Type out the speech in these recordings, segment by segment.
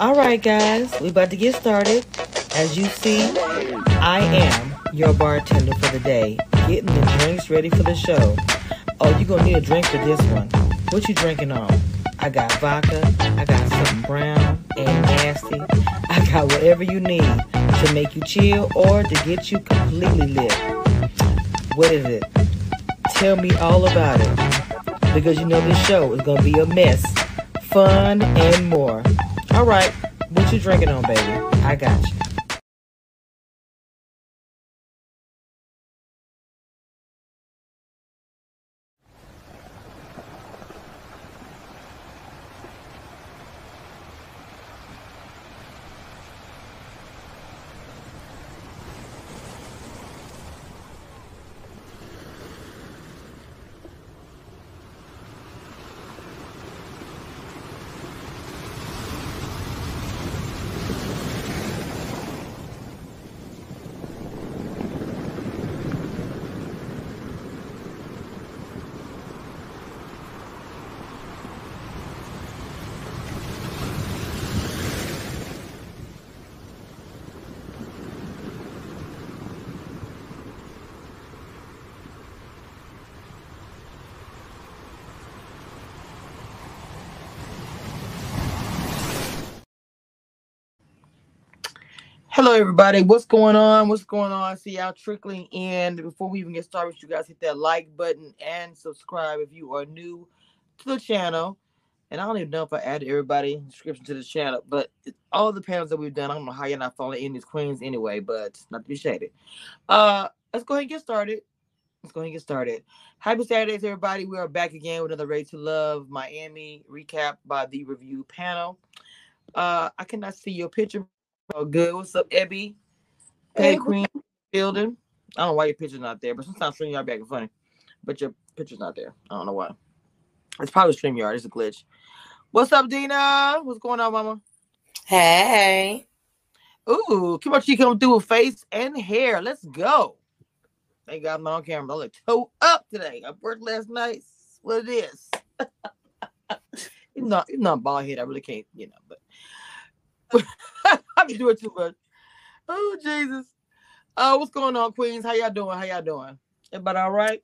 All right, guys, we about to get started. As you see, I am your bartender for the day, getting the drinks ready for the show. Oh, you gonna need a drink for this one. What you drinking on? I got vodka, I got something brown and nasty. I got whatever you need to make you chill or to get you completely lit. What is it? Tell me all about it. Because you know this show is gonna be a mess, fun, and more. All right, what you drinking on, baby? I got you. Hello, everybody. What's going on? What's going on? See y'all trickling in. Before we even get started, you guys hit that like button and subscribe if you are new to the channel. And I don't even know if I added everybody description to the channel, but all the panels that we've done, I don't know how you're not following in these queens anyway, but not to be shaded. Uh, let's go ahead and get started. Let's go ahead and get started. Happy Saturdays, everybody. We are back again with another Ready to Love Miami recap by the review panel. Uh, I cannot see your picture, Oh, good. What's up, Ebby? Hey, Queen Building. I don't know why your picture's not there, but sometimes StreamYard back is funny. But your picture's not there. I don't know why. It's probably StreamYard. It's a glitch. What's up, Dina? What's going on, Mama? Hey. Ooh, Kimochi come through with face and hair. Let's go. Thank God I'm not on camera. I look toe up today. I worked last night. What it is. he's not he's not bald head. I really can't, you know, but I'm doing too much. Oh Jesus. Uh, what's going on, Queens? How y'all doing? How y'all doing? Everybody all right?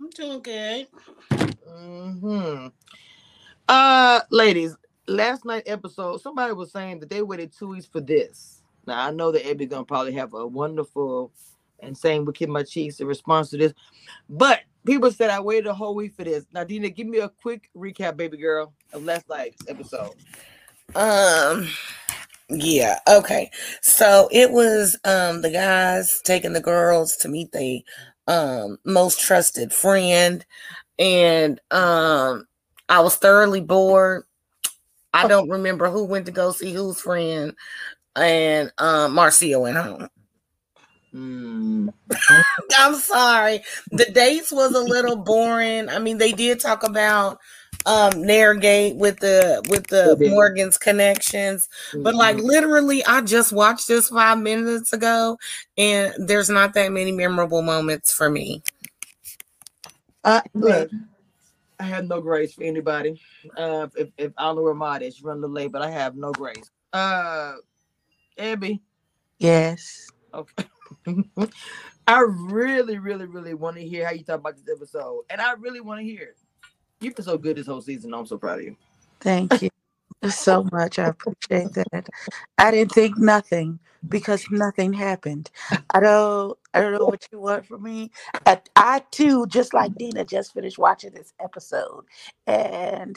I'm doing good. Mm-hmm. Uh, ladies, last night episode, somebody was saying that they waited two weeks for this. Now I know that Abby's gonna probably have a wonderful and same with Kid My Cheeks in response to this, but people said I waited a whole week for this. Now, Dina, give me a quick recap, baby girl, of last night's episode. Um yeah, okay. So it was um the guys taking the girls to meet the um most trusted friend and um I was thoroughly bored. I don't remember who went to go see whose friend and um Marcia went home. Mm. I'm sorry. The dates was a little boring. I mean, they did talk about um Nairgate with the with the Morgan's connections. Mm-hmm. But like literally, I just watched this five minutes ago, and there's not that many memorable moments for me. Uh, look, I have no grace for anybody. Uh, if, if I don't know where Mod is, run a little late, but I have no grace. Uh, Abby. Yes. Okay. I really, really, really want to hear how you talk about this episode, and I really want to hear it. You've been so good this whole season. I'm so proud of you. Thank you so much. I appreciate that. I didn't think nothing because nothing happened. I don't I don't know what you want from me. I, I too, just like Dina, just finished watching this episode. And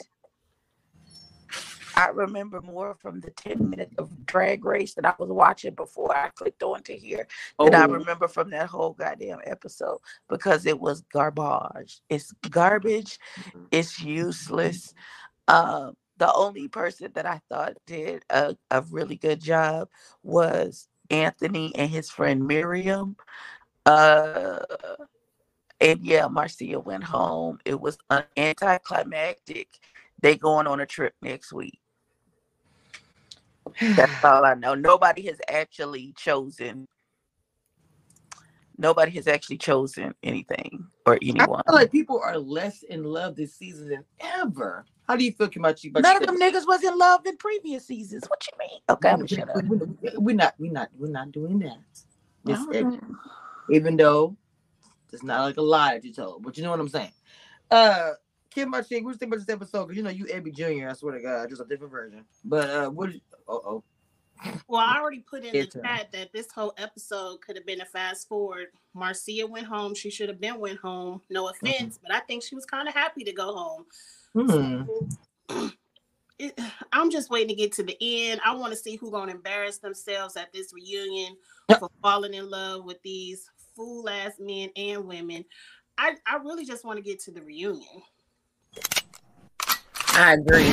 I remember more from the 10 minutes of drag race that I was watching before I clicked on to here oh. than I oh. remember from that whole goddamn episode because it was garbage. It's garbage. Mm-hmm. It's useless. Um, the only person that I thought did a, a really good job was Anthony and his friend Miriam. Uh, and yeah, Marcia went home. It was anticlimactic. They going on a trip next week. That's all I know. Nobody has actually chosen. nobody has actually chosen anything or I anyone. feel like people are less in love this season than ever. How do you feel, Kimachi? about None of them niggas was in love in previous seasons. What you mean? Okay, I'm shut up. We- we- We're not, we're not, we're not doing that. Right. even though it's not like a lie that you told, but you know what I'm saying. Uh, Kim Machine, what you think about this episode? Because you know you Abby Jr. I swear to God, just a different version. But uh, what? Uh oh. Well, I already put in the It's, chat that this whole episode could have been a fast forward. Marcia went home. She should have been went home. No offense, but I think she was kind of happy to go home. Hmm. It, I'm just waiting to get to the end. I want to see who gonna embarrass themselves at this reunion for falling in love with these fool ass men and women. I, I really just want to get to the reunion. I agree.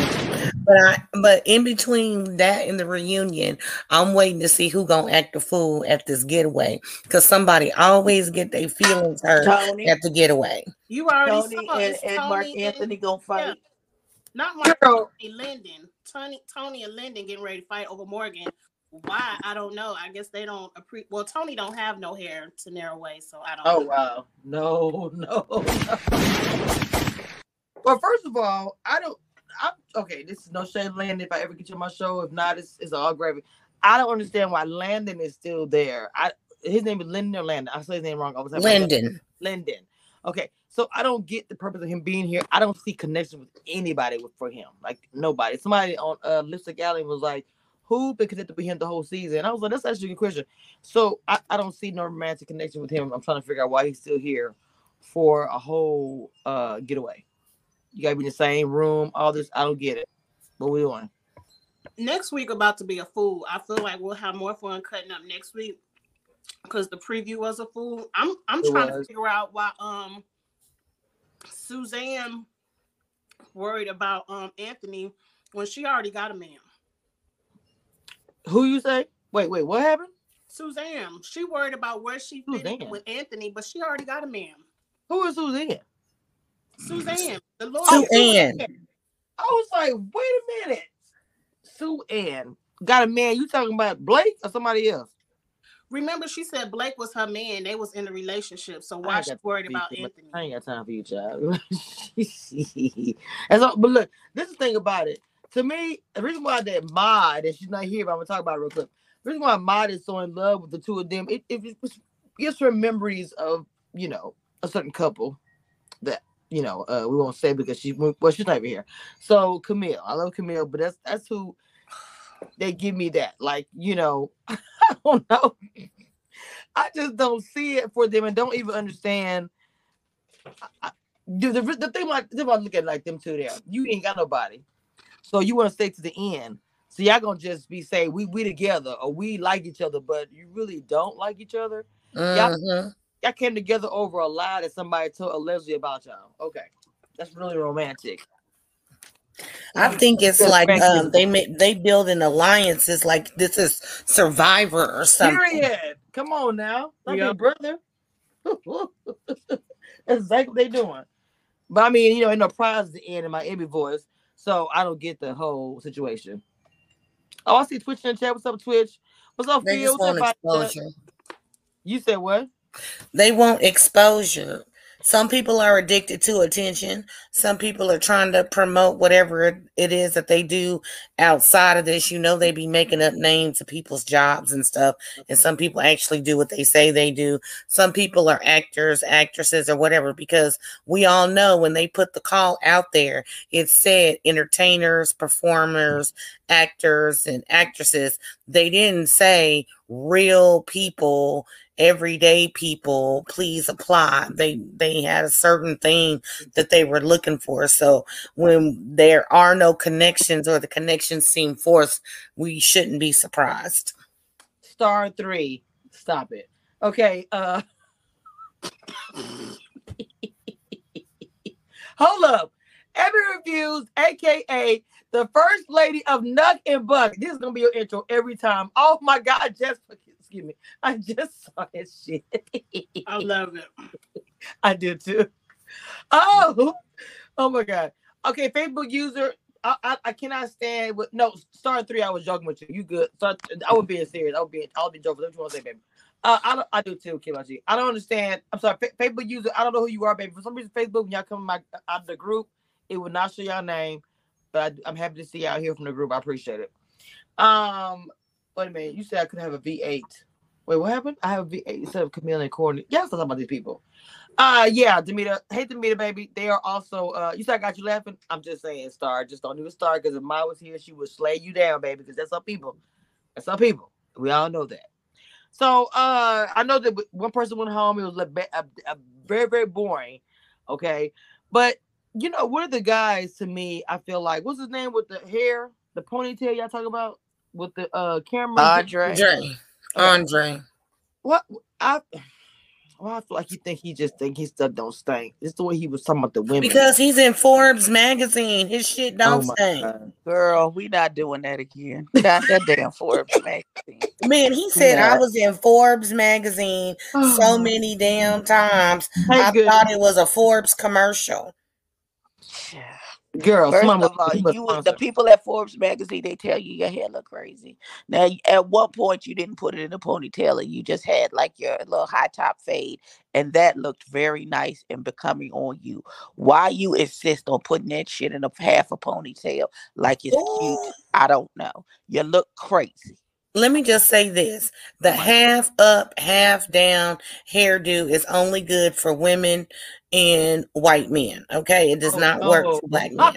But I but in between that and the reunion, I'm waiting to see who gonna act the fool at this getaway. Cause somebody always get their feelings hurt Tony, at the getaway. You already Tony, saw and, it's and Mark Tony Anthony gonna fight. not Mark Girl, Anthony, Linden. Tony, Tony and Linden getting ready to fight over Morgan. Why? I don't know. I guess they don't appre- well, Tony don't have no hair to narrow away, so I don't Oh know. wow. No, no, no. Well, first of all, I don't. I'm okay. This is no shade, Landon. If I ever get you on my show, if not, it's, it's all gravy. I don't understand why Landon is still there. I his name is Lyndon or Landon. I say his name wrong. all the time. Lyndon. Linden. Okay, so I don't get the purpose of him being here. I don't see connection with anybody with, for him. Like nobody. Somebody on uh, Lipstick Alley was like, "Who been connected with him the whole season?" I was like, "That's actually a good question." So I, I don't see no romantic connection with him. I'm trying to figure out why he's still here for a whole uh getaway. You gotta be in the same room. All this, I don't get it. What we doing? Next week about to be a fool. I feel like we'll have more fun cutting up next week because the preview was a fool. I'm I'm It trying to figure out why um Suzanne worried about um Anthony when she already got a man. Who you say? Wait, wait. What happened? Suzanne, she worried about where she fit Suzanne? with Anthony, but she already got a man. Who is Suzanne? Suzanne, the Lord. Sue Ann. I was like, wait a minute. Sue Ann got a man. You talking about Blake or somebody else? Remember, she said Blake was her man. They was in a relationship. So why ain't she got worried about for you. Anthony? I ain't got time for you, child. and so, but look, this is the thing about it. To me, the reason why that Mod, and she's not here, but I'm gonna talk about it real quick. The reason why Mod is so in love with the two of them, it, it, it gives her memories of, you know, a certain couple that, you know, uh, we won't say because she, well, she's not even here. So Camille, I love Camille, but that's that's who they give me that. Like, you know, I don't know. I just don't see it for them and don't even understand. I- I- The, the, thing about the thing about look at like them two there, you ain't got nobody, so you want to stay to the end. So y'all gonna just be saying we we together or we like each other, but you really don't like each other. Mhm. Y'all came together over a lie that somebody told allegedly about y'all. Okay, that's really romantic. I think it's like um, they ma- they build an alliances like this is Survivor or something. Period. Come on now, not Yeah. your brother. That's exactly what they doing. But I mean, you know, ain't no prize at the end in my Emmy voice, so I don't get the whole situation. Oh, I see Twitch in the chat. What's up, Twitch? What's up, They Phil? just What's up, Fida? exposure. You said what? They want exposure. Some people are addicted to attention. Some people are trying to promote whatever it- is that they do outside of this. You know, they be making up names of people's jobs and stuff. And some people actually do what they say they do. Some people are actors, actresses, or whatever, because we all know when they put the call out there, it said entertainers, performers, actors, and actresses. They didn't say real people everyday people please apply they they had a certain thing that they were looking for so when there are no connections or the connections seem forced we shouldn't be surprised Star three. Stop it. Okay. Uh hold up. Emmy reviews, aka the first lady of Nuck and Buck. This is gonna be your intro every time. Oh my god, just excuse me. I just saw that shit. I love it. I did too. Oh, oh my god. Okay, Facebook user. I, I, I cannot stand with no star three. I was joking with you. You good? Star, I was being serious. I was being I was be joking. What you want to say, baby? Uh, I don't, I do too, Kimachi. I don't understand. I'm sorry, Fa- Facebook user. I don't know who you are, baby. For some reason, Facebook when y'all come my out of the group, it would not show y'all name. But I, am happy to see y'all here from the group. I appreciate it. Um, wait a minute. You said I could have a V8. Wait, what happened? I have a V8 instead of Camille and Courtney. Yeah, I'm talking about these people. Uh, yeah, Demita. Hey, Demita, baby. They are also. Uh, you said I got you laughing. I'm just saying, Star. Just don't even start because if Ma was here, she would slay you down, baby. Because that's our people. That's our people. We all know that. So uh, I know that one person went home. It was a, a, a very very boring. Okay, but you know, one of the guys to me, I feel like, what's his name with the hair, the ponytail y'all talk about with the uh camera? Andre. Andre. Andre. What I well, I feel like he think he just think his stuff don't stink. It's the way he was talking about the women. Because he's in Forbes magazine. His shit Oh don't my stink. God. Girl, we not doing that again. Not that damn Forbes magazine. Man, he said I was in Forbes magazine so many damn times. Hey, I good thought it was a Forbes commercial. Girl. First of all, you was the people at Forbes magazine. They tell you your hair look crazy. Now, at one point, you didn't put it in a ponytail, and you just had like your little high top fade, and that looked very nice and becoming on you. Why you insist on putting that shit in a half a ponytail like it's Ooh. cute? I don't know. You look crazy. Let me just say this the half up, half down hairdo is only good for women and white men. Okay. It does Oh, not work for black men.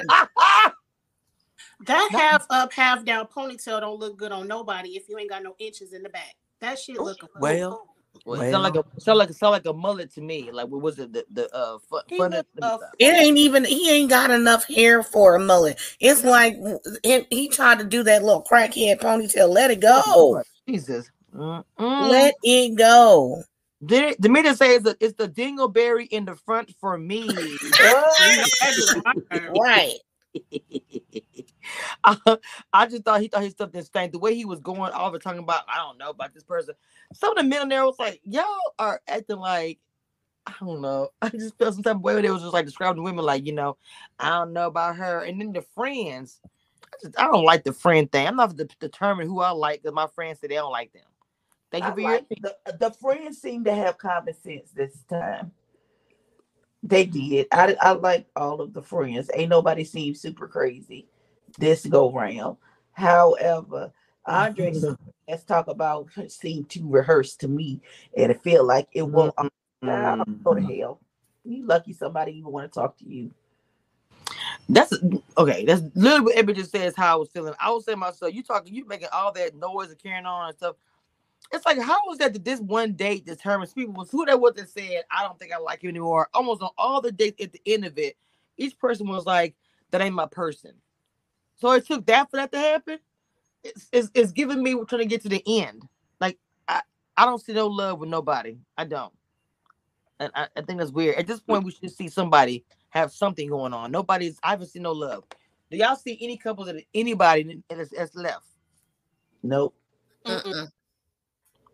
That half up, half down ponytail don't look good on nobody if you ain't got no inches in the back. That shit look Well, Well, it sound like a sound like sound like a mullet to me. Like what was it? The the uh fu- He fun look, uh, It ain't even, he ain't got enough hair for a mullet. It's like he, he tried to do that little crackhead ponytail. Let it go. Jesus. Mm-mm. Let it go. Did it, Demeter say it's the, it's the dingleberry in the front for me. Right. I, I just thought he thought his stuff didn't stink. The way he was going all the talking about, I don't know about this person. Some of the men there was like, y'all are acting like, I don't know. I just felt some type of way where they was just like describing the women like, you know, I don't know about her. And then the friends, I, just, I don't like the friend thing. I'm not de- determined who I like because my friends say they don't like them. Thank you I for like your the, the friends seem to have common sense this time. They did. I I like all of the friends. Ain't nobody seemed super crazy this go round. However, Andre, let's talk about seemed too rehearsed to me, and it feel like it won't. Mm. Go to hell. You lucky somebody even want to talk to you. That's okay. That's literally what Ebony just says how I was feeling. I was saying myself, you talking, you making all that noise and carrying on and stuff. It's like, how was that that this one date determines people was who that was that said, I don't think I like you anymore. Almost on all the dates at the end of it, each person was like, that ain't my person. So it took that for that to happen. It's, it's, it's giving me trying to get to the end. Like I, I don't see no love with nobody. I don't. And I, I think that's weird. At this point, we should see somebody have something going on. Nobody's. I haven't seen no love. Do y'all see any couples that anybody that's, that's left? Nope. Mm-mm.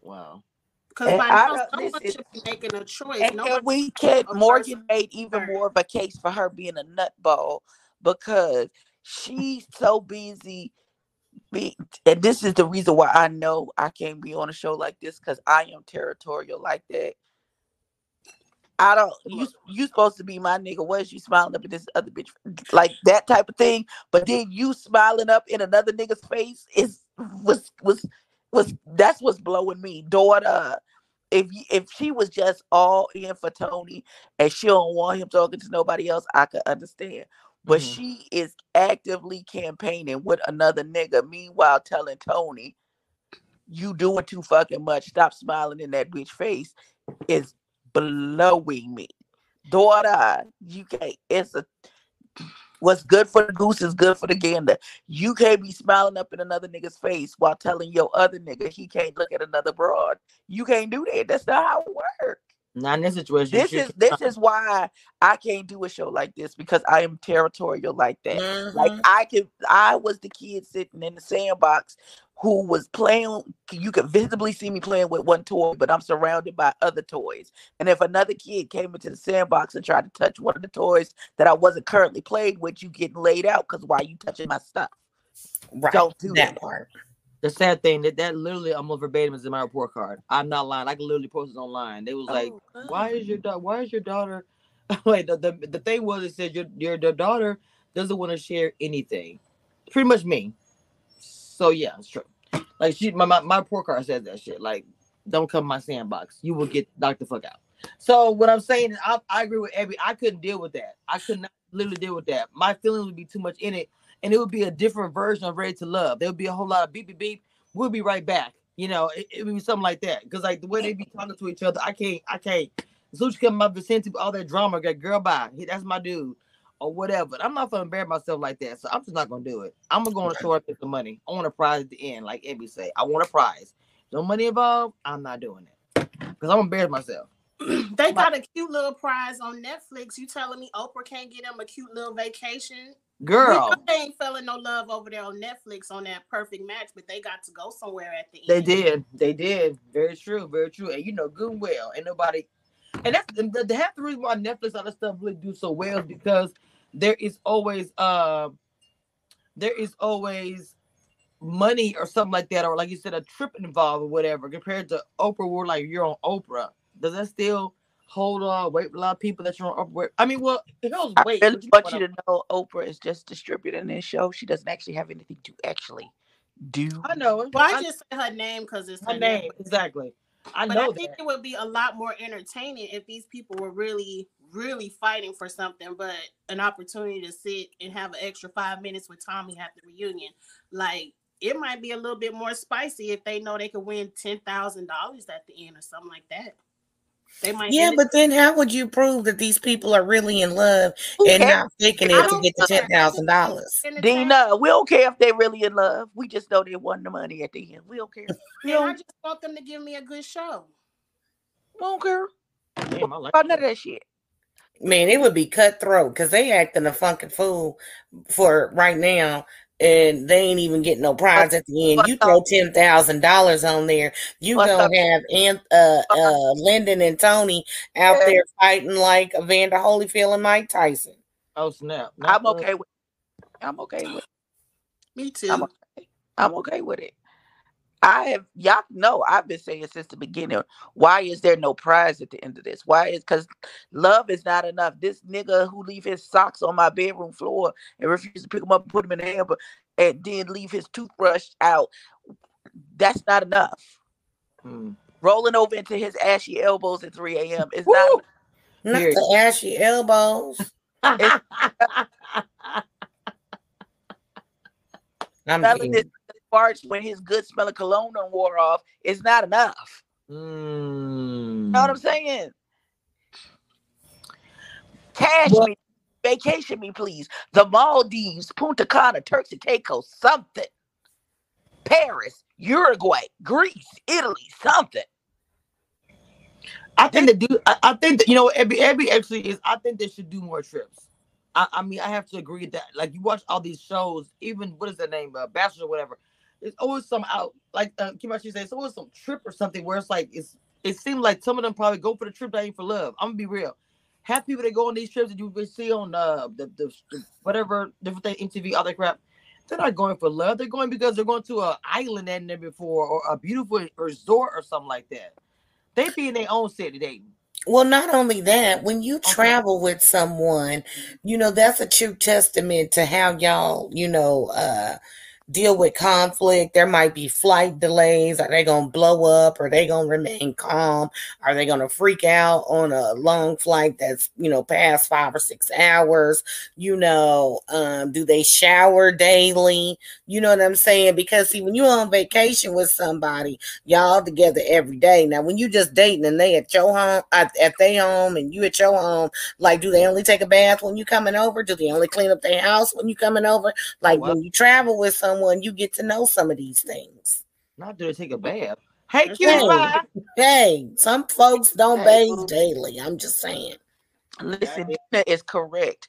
Wow. Because by I now don't- someone should be making a choice. And, Nobody- and we can Morgan made even first. more of a case for her being a nutball because she's so busy. Be, and this is the reason why I know I can't be on a show like this because I am territorial like that. I don't you you supposed to be my nigga. What is you smiling up at this other bitch like that type of thing? But then you smiling up in another nigga's face is was was was that's what's blowing me. Daughter, if if she was just all in for Tony and she don't want him talking to nobody else, I could understand. But Mhm. she is actively campaigning with another nigga, meanwhile telling Tony, "You doing too fucking much. Stop smiling in that bitch face." Is blowing me, daughter. You can't. It's a what's good for the goose is good for the gander. You can't be smiling up in another nigga's face while telling your other nigga he can't look at another broad. You can't do that. That's not how it works. Not in this situation. This is this is why I can't do a show like this because I am territorial like that. Like Mhm. I could, I was the kid sitting in the sandbox who was playing. You could visibly see me playing with one toy, but I'm surrounded by other toys. And if another kid came into the sandbox and tried to touch one of the toys that I wasn't currently playing with, you getting laid out because why you touching my stuff? right. Don't do that that. part. The sad thing that that literally almost verbatim is in my report card. I'm not lying. I can literally post it online. They was like, Oh, "Why is your oh. daughter? Why is your daughter?" Wait, the, the the thing was it said your your the daughter doesn't want to share anything. Pretty much me. So yeah, it's true. Like she, my my, my report card says that shit. Like, don't come in my sandbox. You will get knocked the fuck out. So what I'm saying is, I, I agree with Abby. I couldn't deal with that. I could not literally deal with that. My feelings would be too much in it, and it would be a different version of Ready to Love. There would be a whole lot of beep beep beep. We'll be right back. You know, it, it would be something like that. Because like the way they be talking to each other, I can't, I can't. As soon as you come in my vicinity, all that drama, got girl bye. He- That's my dude, or whatever. I'm not gonna embarrass myself like that, so I'm just not gonna do it. I'm gonna go on a tour and get the money. I want a prize at the end, like Abby say. I want a prize. No money involved. I'm not doing it because I'm gonna embarrass myself. they got a cute little prize on Netflix. You telling me Oprah can't get them a cute little vacation? Girl, they ain't feeling no love over there on Netflix on that perfect match, but they got to go somewhere at the They end. They did. They did. Very true. Very true. And you know, good and well. And nobody. And that's the, the, half the reason why Netflix all this stuff really do so well because there is always uh there is always money or something like that, or like you said, a trip involved or whatever. Compared to Oprah, where like you're on Oprah, does that still hold on? Wait, a lot of people that you're on Oprah. I mean, well, it holds I weight. really want know you what to know Oprah is just distributing this show. She doesn't actually have anything to actually do. I know it. Well, I I- just said her name because it's her her name name. exactly. I But know I think that. it would be a lot more entertaining if these people were really, really fighting for something, but an opportunity to sit and have an extra five minutes with Tommy at the reunion. Like it might be a little bit more spicy if they know they could win ten thousand dollars at the end or something like that. They might. Yeah, end it- but then how would you prove that these people are really in love Who and cares? not faking it to get the ten thousand dollars? Dina, we don't care if they're really in love. We just know they won the money at the end. We don't care. We And I don't, just want them to give me a good show. we don't care Damn, I like about none of that shit. Man, it would be cutthroat because they acting a fucking fool for right now, and they ain't even getting no prize at the end. But, You throw ten thousand dollars on there, you But, gonna uh, have Anth- uh, uh, Lyndon and Tony out Yeah. there fighting like Evander Holyfield and Mike Tyson. Oh snap! I'm Not- okay with I'm okay with Me too. I'm okay. I'm okay with it. I have y'all know I've been saying since the beginning. Why is there no prize at the end of this? Why is because love is not enough. This nigga who leave his socks on my bedroom floor and refuse to pick them up and put them in the hamper and then leave his toothbrush out. That's not enough. Hmm. Rolling over into his ashy elbows at 3 a.m. is Woo! not Not Period. the ashy elbows. I'm smelling kidding. Farts when his good smell of cologne wore off. Is not enough. Mm. You know what I'm saying? Cash Well- me, vacation me, please. The Maldives, Punta Cana, Turks and Caicos, something. Paris, Uruguay, Greece, Italy, something. I think they do. I, I think that you know, every Abby actually is. I think they should do more trips. I, I mean, I have to agree with that. Like you watch all these shows, even what is the name, uh, Bachelor, or whatever. There's always some out, like uh, Kim actually said, it's always some trip or something where it's like it's. It seems like some of them probably go for the trip, they ain't for love. I'm gonna be real. Half people that go on these trips that you see on uh, the, the the whatever different thing, MTV, other crap. They're not going for love. They're going because they're going to an island that never before or a beautiful resort or something like that. They be in their own city dating. Well, not only that, when you Okay. travel with someone, you know, that's a true testament to how y'all, you know, uh deal with conflict. There might be flight delays. Are they gonna blow up? Are they gonna remain calm? Are they gonna freak out on a long flight that's, you know, past five or six hours? You know, um, do they shower daily? You know what I'm saying? Because see, when you're on vacation with somebody, y'all together every day. Now, when you just dating and they at your home, at, at their home, and you at your home, like, do they only take a bath when you coming over? Do they only clean up their house when you coming over? Like, when you travel with someone, you get to know some of these things. Not do they take a bath. Hey, That's cute Hey, some folks don't Hey, bathe daily. I'm just saying. Listen, Yeah. Dina is correct.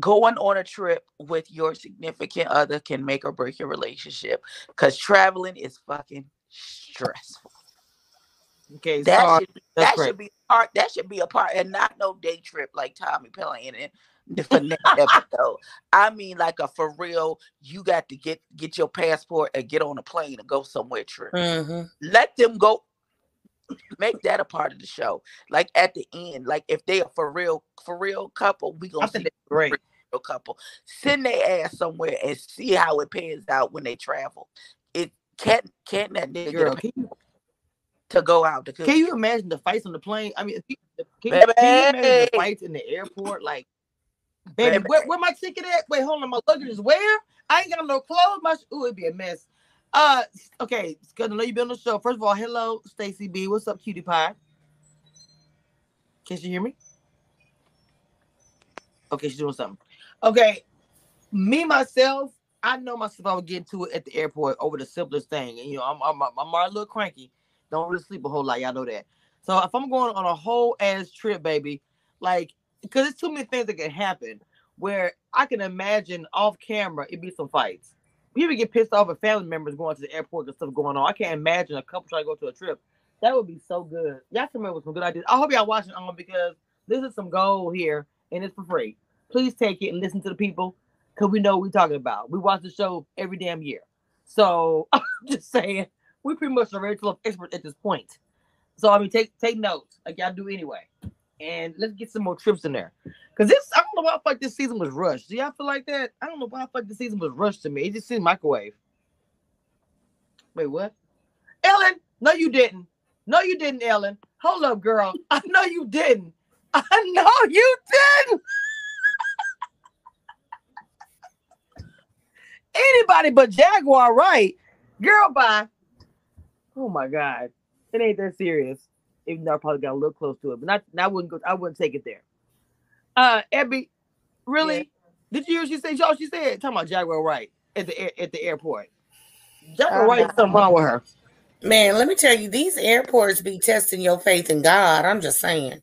Going on a trip with your significant other can make or break your relationship because traveling is fucking stressful. Okay, That sorry. should be, that great. should be part. That should be a part, and not no day trip like Tommy playing and for next episode. I mean, like a for real. You got to get get your passport and get on a plane and go somewhere trip. hmm Let them go. Make that a part of the show. Like at the end, like if they are for real, for real couple, we I gonna see that's great. real couple. Send their ass somewhere and see how it pans out when they travel. It can't can't that nigga Girl, get a to go out to can you imagine the fights on the plane? I mean, can you, can you imagine the fights in the airport? Like, baby, where, where my ticket at? Wait, hold on, my luggage is where? I ain't got no clothes. My ooh, it'd be a mess. Uh, okay, because I know you've been on the show. First of all, hello, Stacy B. What's up, cutie pie? Can she hear me? Okay, she's doing something. Okay, me myself, I know myself. I would get into it at the airport over the simplest thing. And you know, I'm I'm I'm, I'm a little cranky. Don't really sleep a whole lot. Y'all know that. So if I'm going on a whole ass trip, baby, like, because there's too many things that can happen. Where I can imagine off camera, it'd be some fights. People get pissed off at family members going to the airport and stuff going on. I can't imagine a couple trying to go to a trip. That would be so good. Y'all come up with some good ideas. I hope y'all watching on because this is some gold here and it's for free. Please take it and listen to the people because we know what we're talking about. We watch the show every damn year. So I'm just saying, we pretty much are very close experts at this point. So I mean, take take notes like y'all do anyway, and let's get some more trips in there. Cause this, I don't know why I like this season was rushed. Do y'all feel like that? I don't know why I like this season was rushed to me. It just seemed microwave. Wait, what? Ellen? No, you didn't. No, you didn't, Ellen. Hold up, girl. I know you didn't. I know you didn't. Anybody but Jaguar, right? Girl, bye. Oh my God, it ain't that serious. Even though I probably got a little close to it, but not. I wouldn't go. I wouldn't take it there. Uh, Abby, really? Did you hear what she said? Y'all, she said talking about Jaguar, right? At the air, at the airport. Jaguar, Uh, right? Something wrong with her. Man, let me tell you, these airports be testing your faith in God. I'm just saying.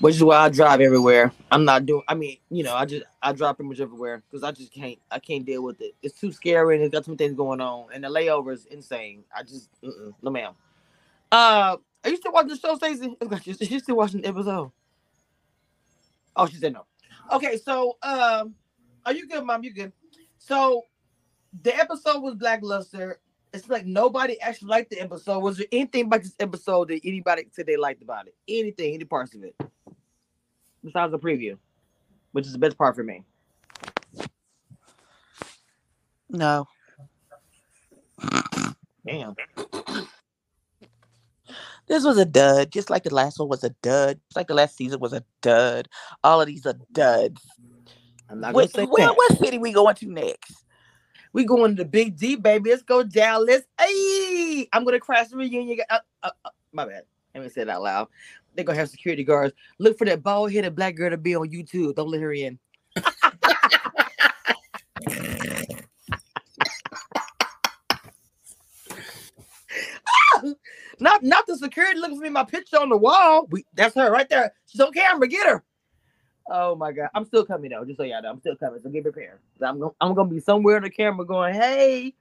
Which is why I drive everywhere. I'm not doing. I mean, you know, I just I drive pretty much everywhere because I just can't. I can't deal with it. It's too scary and it's got some things going on, and the layover is insane. I just mm-mm, no ma'am. Uh, are you still watching the show, Stacey? Is she still watching the episode? Oh, she said no. Okay, so um, are you good, mom? You good? So the episode was blackluster. It's like nobody actually liked the episode. Was there anything about this episode that anybody said they liked about it? Anything, any parts of it? Besides the preview, which is the best part for me. No. Damn. This was a dud, just like the last one was a dud, just like the last season was a dud. All of these are duds. I'm not gonna say where, that. what city we going to next? We going to the big D, baby. Let's go Dallas. Hey, I'm gonna crash the reunion. Uh, uh, uh, my bad. Let me say that out loud. They're gonna have security guards. Look for that bald headed black girl to be on YouTube. Don't let her in. not not the security looking for me. My picture on the wall. We that's her right there. She's on camera. Get her. Oh my god, I'm still coming though. Just so y'all know, I'm still coming. So get prepared. I'm gonna, I'm gonna be somewhere on the camera going, "Hey,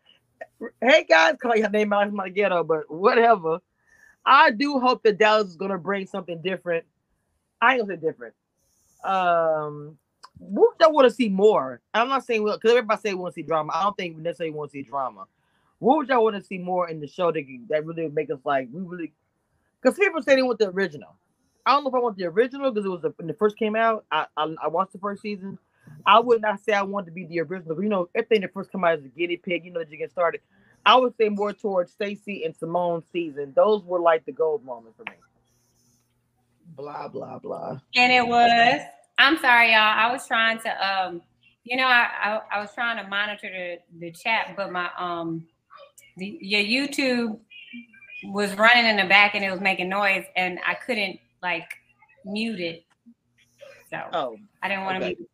hey guys," call your name out of my ghetto, but whatever. I do hope that Dallas is gonna bring something different. I ain't gonna say different. Um, I want to see more? I'm not saying because everybody say we want to see drama. I don't think we necessarily want to see drama. What would y'all want to see more in the show that that really make us like we really? Because people say they want the original. I don't know if I want the original because it was the, when it first came out. I, I I watched the first season. I would not say I want to be the original. You know, everything that first come out as a guinea pig. You know that you get started. I would say more towards Stacy and Simone's season. Those were like the gold moments for me. Blah blah blah. And it was. I'm sorry, y'all. I was trying to um, you know, I I, I was trying to monitor the the chat, but my um, the, your YouTube was running in the back and it was making noise, and I couldn't like mute it. So Oh, I didn't want to okay. be.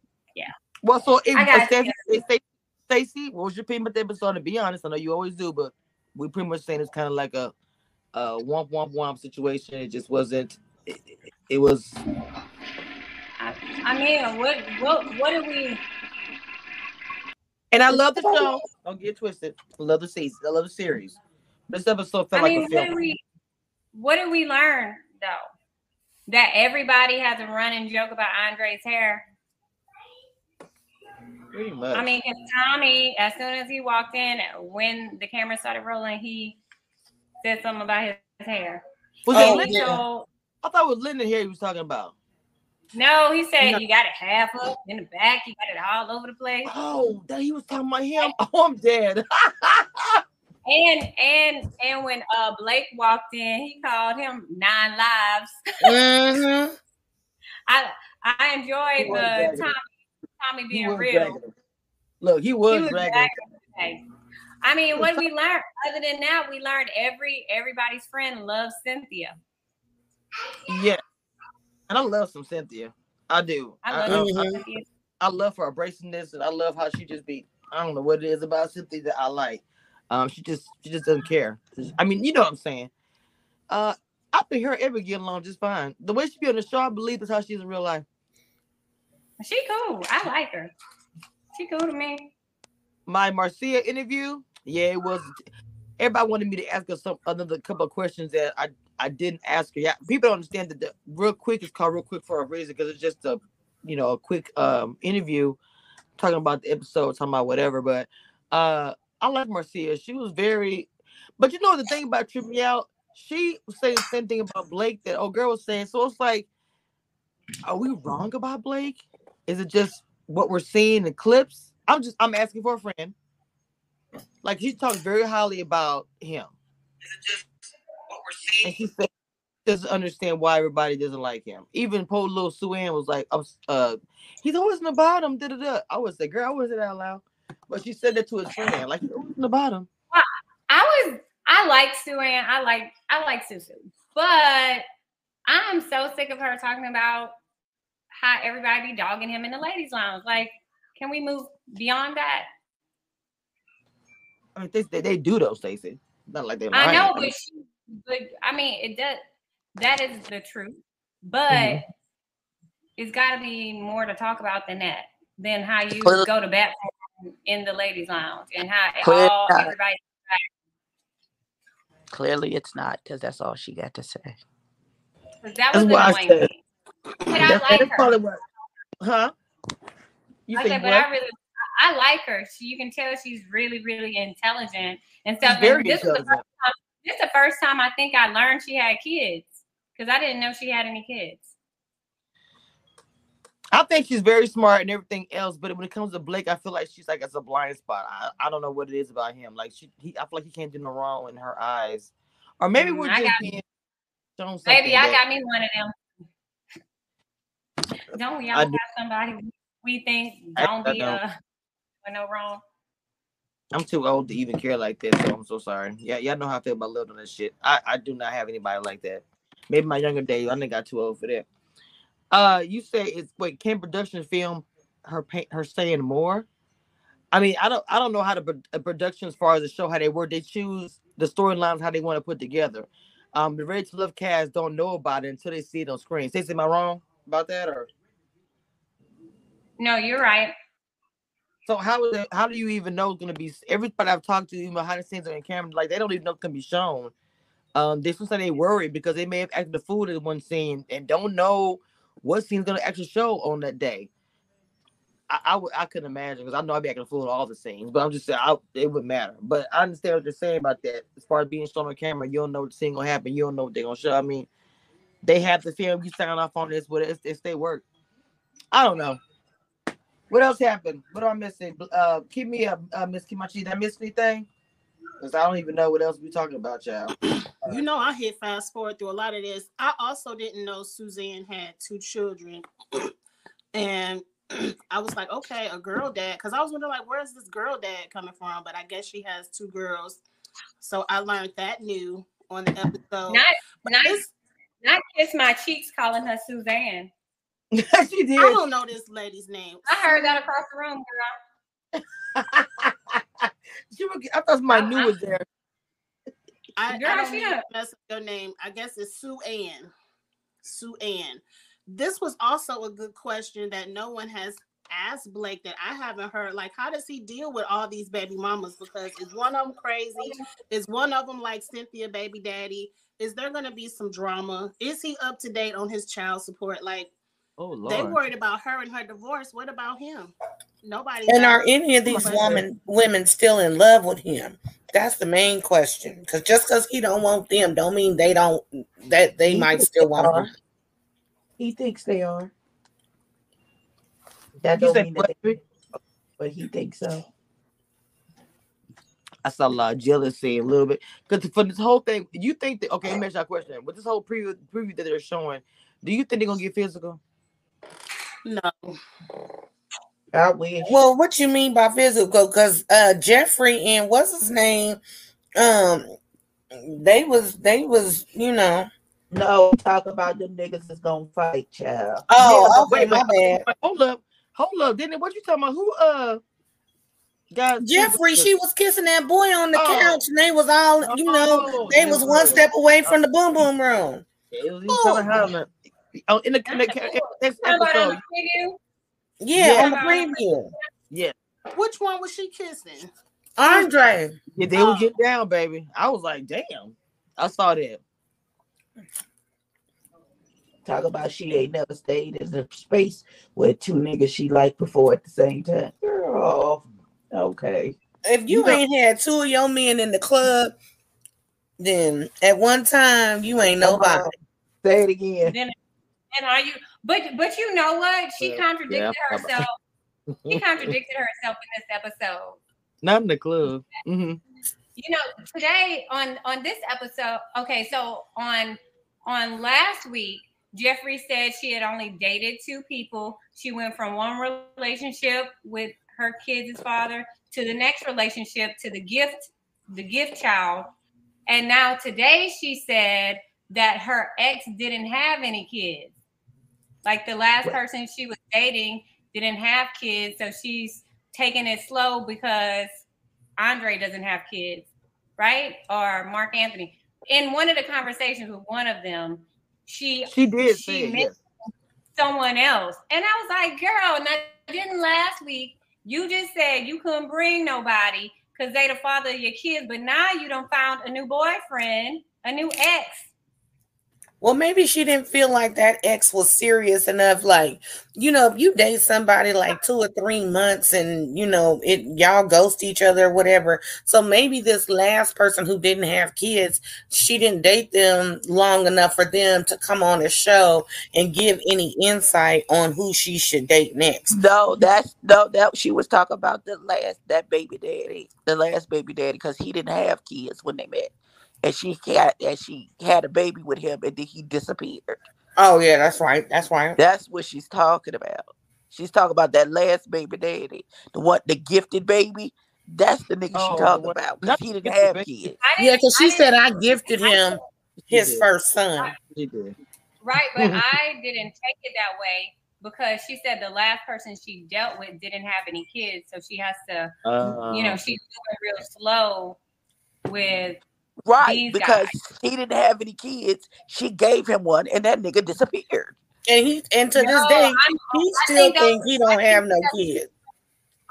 well, so if, if Stacey, if Stacey- Stacey, what was your the episode? To be honest, I know you always do, but we pretty much saying it's kind of like a, a womp womp womp situation. It just wasn't. It, it, was. I, I mean, what what what do we? And I love the show. Don't get twisted. I love the season. I love the series. This episode felt I like a what film. did we? What did we learn though? that everybody has a running joke about Andre's hair. Pretty much. I mean, Tommy, as soon as he walked in, when the camera started rolling, he said something about his hair. was Oh, it Linda? yeah. I thought it was Linda here he was talking about. No, he said No. you got it half up in the back, you got it all over the place. Oh, that he was talking about him. Oh, I'm dead. And and and when uh Blake walked in, he called him nine lives. Mm-hmm. I I enjoyed bragging. Tommy Tommy being real. Look, he was, He was. I mean, what we learned, other than that, we learned every everybody's friend loves Cynthia. Yeah. And I love some Cynthia. I do. I I, love Mhm. Cynthia. I love her abrasiveness and I love how she just be I don't know what it is about Cynthia that I like. Um she just she just doesn't care. I mean, you know what I'm saying. Uh I think her and Everett get along just fine. The way she be on the show, I believe that's how she is in real life. She cool. I like her. She cool to me. My Marcia interview, yeah, it was everybody wanted me to ask her some another couple of questions that I I didn't ask her. Yeah, people don't understand that the real quick is called real quick for a reason because it's just a you know a quick um interview talking about the episode, talking about whatever. But uh I like Marcia. She was very but you know the thing about tripping out, she was saying the same thing about Blake that old girl was saying. So it's like, are we wrong about Blake? Is it just what we're seeing in clips? I'm just I'm asking for a friend. Like he talks very highly about him. Is it just we're seeing? And she said doesn't understand why everybody doesn't like him. Even poor little Sue Ann was like, I'm, uh, he's always in the bottom. Da, da, da. I was like, girl, I wasn't out loud. But she said that to his friend, like he's always in the bottom. I was I like Sue Ann. I like I like Susu. But I'm so sick of her talking about how everybody be dogging him in the ladies' lounge. Like, can we move beyond that? I mean, they, they, they do though, Stacey. Not like they. I know, but she, but I mean, it does. That is the truth. But Mhm. it's got to be more to talk about than that. Than how you Clearly- go to bat in the ladies' lounge and how Clearly all not. everybody. Clearly, it's not because that's all she got to say. That That's was what I annoying said. me. But I like her. probably what. Huh? You I think said, but what? I really, I like her. She, you can tell she's really, really intelligent and She's stuff. very and this is the first time. This is the first time I think I learned she had kids because I didn't know she had any kids. I think she's very smart and everything else, but when it comes to Blake, I feel like she's like it's a blind spot. I, I don't know what it is about him. Like she, he, I feel like he can't do no wrong in her eyes, or maybe Mm, we're I just got- being shown. Maybe I that- got me one of them. Don't we all I have do. somebody we think don't I be uh no wrong? I'm too old to even care like that, so I'm so sorry. Yeah, y'all know how I feel about living this shit. I, I do not have anybody like that. Maybe my younger days, I think got too old for that. Uh, you say it's wait, can production film her paint her saying more? I mean, I don't I don't know how the production as far as the show how they work. They choose the storylines how they want to put together. Um, the Ready to Love cast don't know about it until they see it on screen. Stacey, am I wrong about that or? No, you're right. So how is it, how do you even know it's gonna be everybody I've talked to even behind the scenes or in camera, like they don't even know it's gonna be shown. Um, they sometimes they worry because they may have acted the fool in one scene and don't know what scene's gonna actually show on that day. I I, I couldn't imagine because I know I'd be acting a fool in all the scenes, but I'm just saying I, it wouldn't matter. But I understand what they're saying about that. As far as being shown on camera, you don't know what scene gonna happen. You don't know what they're gonna show. I mean, they have to film. You sign off on this, but it's, it's they work. I don't know. What else happened? What am I missing? Uh, keep me up, uh, Miss Kimachi. Did I miss anything? Because I don't even know what else we talking about, y'all. You know, I hit fast forward through a lot of this. I also didn't know Suzanne had two children. and I was like, okay, a girl dad. Because I was wondering, like, where's this girl dad coming from? But I guess she has two girls. So I learned that new on the episode. Not But not this- not kiss my cheeks calling her Suzanne. She did. I don't know this lady's name. I heard that across the room, girl. she was, I thought somebody new was there. I, Girl, I don't she mean to mess up your name. I guess it's Sue Ann. Sue Ann. This was also a good question that no one has asked Blake that I haven't heard. Like, how does he deal with all these baby mamas? Because is one of them crazy? Is one of them like Cynthia, baby daddy? Is there going to be some drama? Is he up to date on his child support? Like, Oh Lord. they worried about her and her divorce. What about him? Nobody. And are any of these women women still in love with him? That's the main question. Because just because he don't want them, don't mean they don't that they He might still they want are. him. He thinks they are. That You don't mean what, that they, baby? but he thinks so. I saw a lot of jealousy a little bit because for this whole thing, you think that okay? Let me ask you a question. With this whole preview preview that they're showing, do you think they're gonna get physical? No. I wish. Well, what you mean by physical? Because uh Jeffrey and what's his name? Um they was they was, you know. No, talk about them niggas is gonna fight, child. Oh, Yeah, okay, wait, my wait, bad. Hold up, hold up. Didn't what you talking about? Who uh guys? Jeffrey, she was kissing that boy on the Oh. couch, and they was all, you know, Oh, they they was was one step away from the boom boom room. It was even kinda hot on the- Oh, in the, in the next Talking on episode, the preview? Yeah, Yeah. on the preview. yeah, Which one was she kissing? Andre. yeah, they would oh. get down, baby. I was like, damn, I saw that. Talk about she ain't never stayed in a space with two niggas she liked before at the same time. Girl, okay. If you, You know- ain't had two of your men in the club, then at one time you ain't nobody. Say it again. And are you? But but you know what? She contradicted yeah. herself. She contradicted herself in this episode. Not in the club. hmm You know, today on on this episode. Okay, so on on last week, Jeffrey said she had only dated two people. She went from one relationship with her kids' father to the next relationship to the gift the gift child. And now today she said that her ex didn't have any kids. Like the last Right. person she was dating didn't have kids, so she's taking it slow because Andre doesn't have kids, right? Or Mark Anthony. In one of the conversations with one of them, she She did She say it, yes. someone else. And I was like, girl, now didn't last week you just said you couldn't bring nobody because they the father of your kids, but now you don't found a new boyfriend, a new ex. Well, maybe she didn't feel like that ex was serious enough. Like, you know, if you date somebody like two or three months and you know it y'all ghost each other or whatever. So maybe this last person who didn't have kids, she didn't date them long enough for them to come on the show and give any insight on who she should date next. No, that's no that she was talking about the last that baby daddy, the last baby daddy, because he didn't have kids when they met. And she had and she had a baby with him and then he disappeared. Oh yeah, that's right. That's right. That's what she's talking about. She's talking about that last baby daddy, the one the gifted baby. That's the nigga Oh, she the talking one- about because he didn't have kids. Yeah, didn't- because I she said I gifted him She his did. first son. She did. Right, but I didn't take it that way because she said the last person she dealt with didn't have any kids, so she has to, Uh, you know, she's moving real slow with Right, These because he didn't have any kids. She gave him one and that nigga disappeared. And he and to this day, I'm- he I still think think he don't I think have no that's- kids.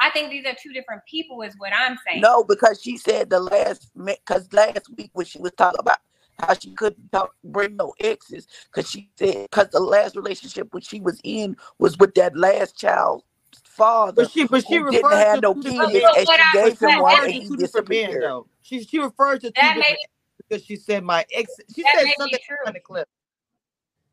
I think these are two different people, is what I'm saying. No, because she said the last because last week when she was talking about how she couldn't talk, bring no exes because she said because the last relationship when she was in was with that last child's father But she, but she who didn't referred have to no two kids different and men. she I- gave She him one referred and to he two men, She she referred to That different because she said my ex. She That said may be something true. on the clip.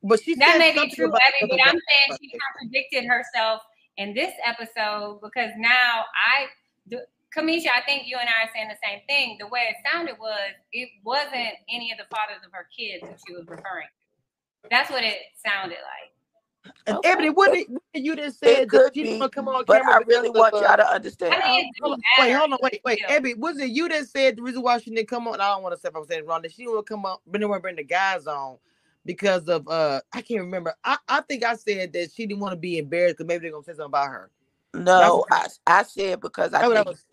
But she that said may be true, about Abby, but I'm saying she contradicted herself in this episode because now I, the, Cameshia, I think you and I are saying the same thing. The way it sounded was it wasn't any of the fathers of her kids that she was referring to. That's what it sounded like. And Okay. Ebony, what did, you just It said that could she didn't be, come on but camera I really want y'all to understand. I mean, Hold on, wait, hold on, wait, wait. still. Abby, was it you that said the reason why she didn't come on? I don't want to say if I'm saying it wrong. That she didn't come on, but didn't want to bring the guys on because of uh, I can't remember. I, I think I said that she didn't want to be embarrassed because maybe they're gonna say something about her. No, I, I said because I I think was-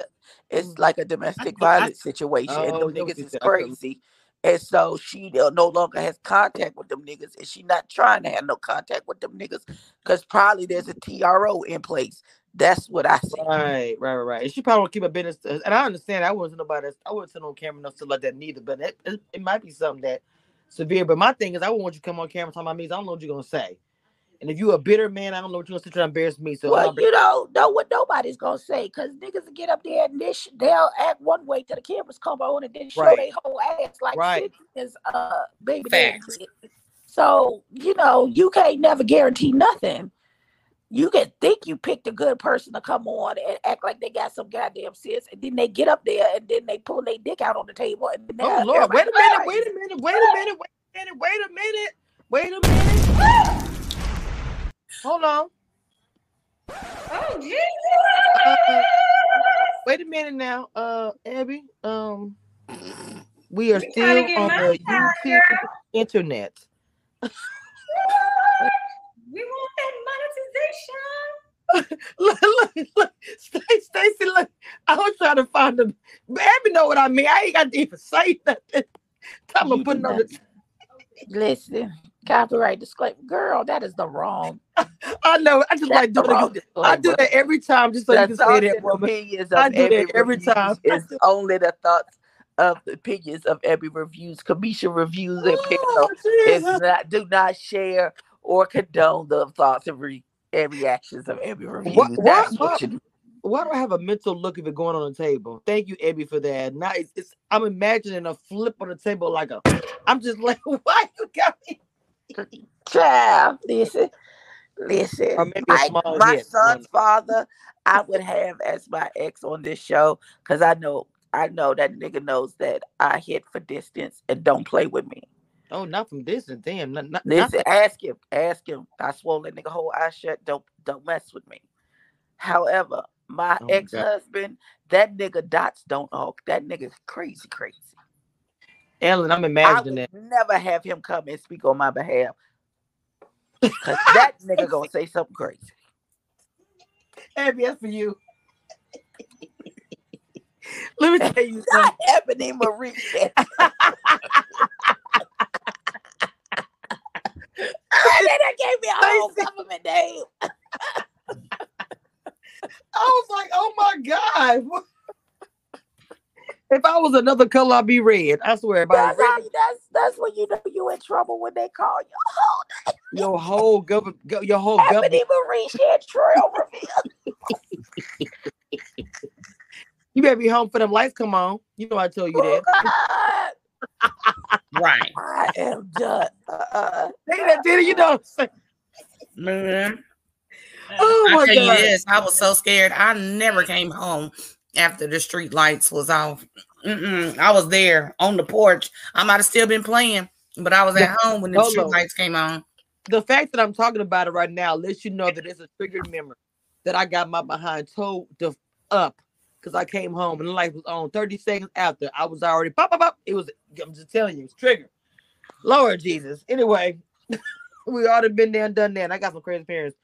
it's like a domestic I- I- violence situation, and Oh, them that what niggas is said. I crazy, and so she no longer has contact with them niggas, and she not trying to have no contact with them niggas because probably there's a TRO in place That's what I see. Right, right, right. And she probably will keep a business, uh, and I understand. I wasn't nobody. I wasn't on camera enough to let that neither. But it, it, it might be something that severe. But my thing is, I won't want you to come on camera talking about me. I don't know what you're gonna say. And if you a bitter man, I don't know what you're gonna say to embarrass me. So well, you don't know what nobody's gonna say because niggas get up there and this, they'll act one way till the cameras come on and then show Right. their whole ass like Right. is uh baby daddy Facts. So you know you can't never guarantee nothing. You can think you picked a good person to come on and act like they got some goddamn sense, and then they get up there and then they pull their dick out on the table. And then Oh Lord, wait a minute, wait a minute, wait a minute, wait a minute, wait a minute, wait a minute. Hold on. Oh, Jesus. Uh, wait a minute now. Uh Abby, um we are You still trying to get on the side, YouTube internet. We want that monetization. look, look, look, Stacy, Stacy, look. I was trying to find them. Abby know what I mean. I ain't got to even say nothing. Time to You put it do on not- the Listen, copyright disclaimer, girl, that is the wrong. I know. I just That's like the it. I do that every time just so you can say that woman. I do that every time. is only the thoughts of the opinions of every reviews. Cameshia reviews and panel Oh, is not do not share or condone the thoughts and, re, and reactions of every review. What- That's what- what, you Why do I have a mental look of it going on the table? Thank you, Abby, for that. Now it's, it's I'm imagining a flip on the table like a. I'm just like, why you got me? Child, listen, listen. Or maybe a My, my son's father, I would have as my ex on this show because I know I know that nigga knows that I hit for distance and don't play with me. Oh, not from distance. Damn. Not, not, not ask him, ask him. I swore that nigga whole eye shut. Don't don't mess with me. However, my Oh ex husband, that nigga dots don't all. That nigga's crazy, crazy. Ellen, I'm I imagining would that. never have him come and speak on my behalf. Cause that nigga gonna say something crazy. That's for you. Let me tell you something. Ebony Marie. They gave me a whole government name. I was like, oh my God. What- If I was another color, I'd be red. I swear. By That's, how, that's that's when you know you in trouble when they call you. your whole government, your whole government. Ebony Marie Chantrell reveal. You better be home for them lights come on. You know I told you Oh, that. Right. I am done. Uh, Say that, did it? You know what I'm saying? Man. Oh I my tell God. you this, I was so scared. I never came home after the street lights was off. Mm-mm. I was there on the porch. I might have still been playing, but I was at home when the street lights came on. The fact that I'm talking about it right now lets you know that it's a triggered memory that I got my behind the up because I came home and the light was on 30 seconds after I was already pop pop pop. It was I'm just telling you, it's triggered. Lord Jesus. Anyway, we already been there and done that. and I got some crazy parents.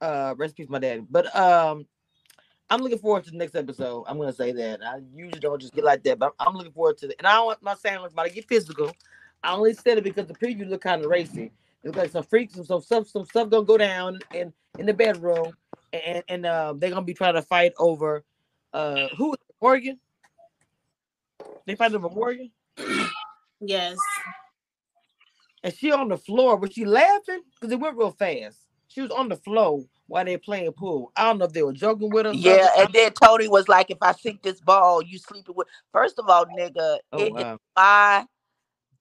Uh rest in peace, my daddy. But um I'm looking forward to the next episode. I'm gonna say that. I usually don't just get like that, but I'm, I'm looking forward to it. And I don't, I'm not saying I'm about to get physical. I only said it because the preview looked kind of racy. It's like some freaks and some stuff, some stuff gonna go down in in the bedroom, and and um, they're gonna be trying to fight over uh who is it, Morgan? They fight over Morgan, Yes. and she on the floor. Was she laughing? Because it went real fast. She was on the floor while they playing pool. I don't know if they were joking with her. yeah, something. and then Tony was like, "If I sink this ball, you sleeping with." First of all, nigga, Oh, it is wow. my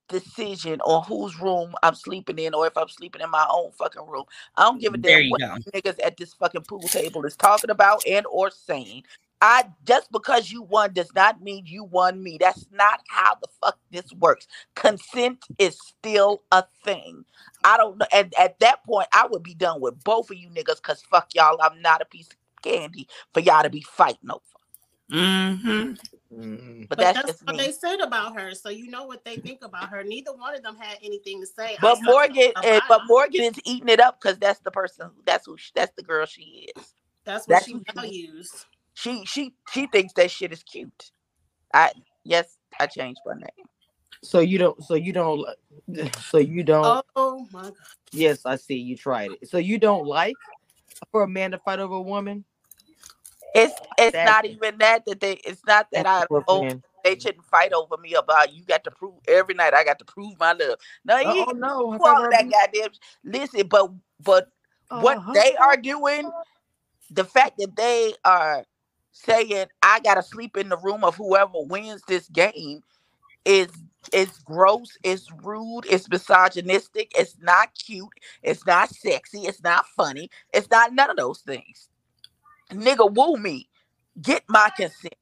decision on whose room I'm sleeping in, or if I'm sleeping in my own fucking room. I don't give a There damn you what go. niggas at this fucking pool table is talking about and or saying. I just because you won does not mean you won me. That's not how the fuck this works. Consent is still a thing. I don't know. And at that point, I would be done with both of you niggas because fuck y'all. I'm not a piece of candy for y'all to be fighting over. Mm-hmm. Mhm. But, But that's, that's, what me. they said about her, so you know what they think about her. Neither one of them had anything to say. But Morgan, and, but body. Morgan is eating it up because that's the person. That's who. She, that's the girl she is. that's what that's she who she- values. She she she thinks that shit is cute. I yes, I changed my name. So you don't. So you don't. So you don't. Oh my god. Yes, I see. You tried it. So you don't like for a man to fight over a woman? It's it's That- not even that that they. It's not that I. Oh, Girlfriend. they shouldn't fight over me about you got to prove every night. I got to prove my love. No, you Oh no! I do all thought that goddamn. Listen, but but what Uh-huh. they are doing, the fact that they are saying I gotta sleep in the room of whoever wins this game is is gross, it's rude, it's misogynistic, it's not cute, it's not sexy, it's not funny, it's not none of those things. Nigga, woo me, get my consent.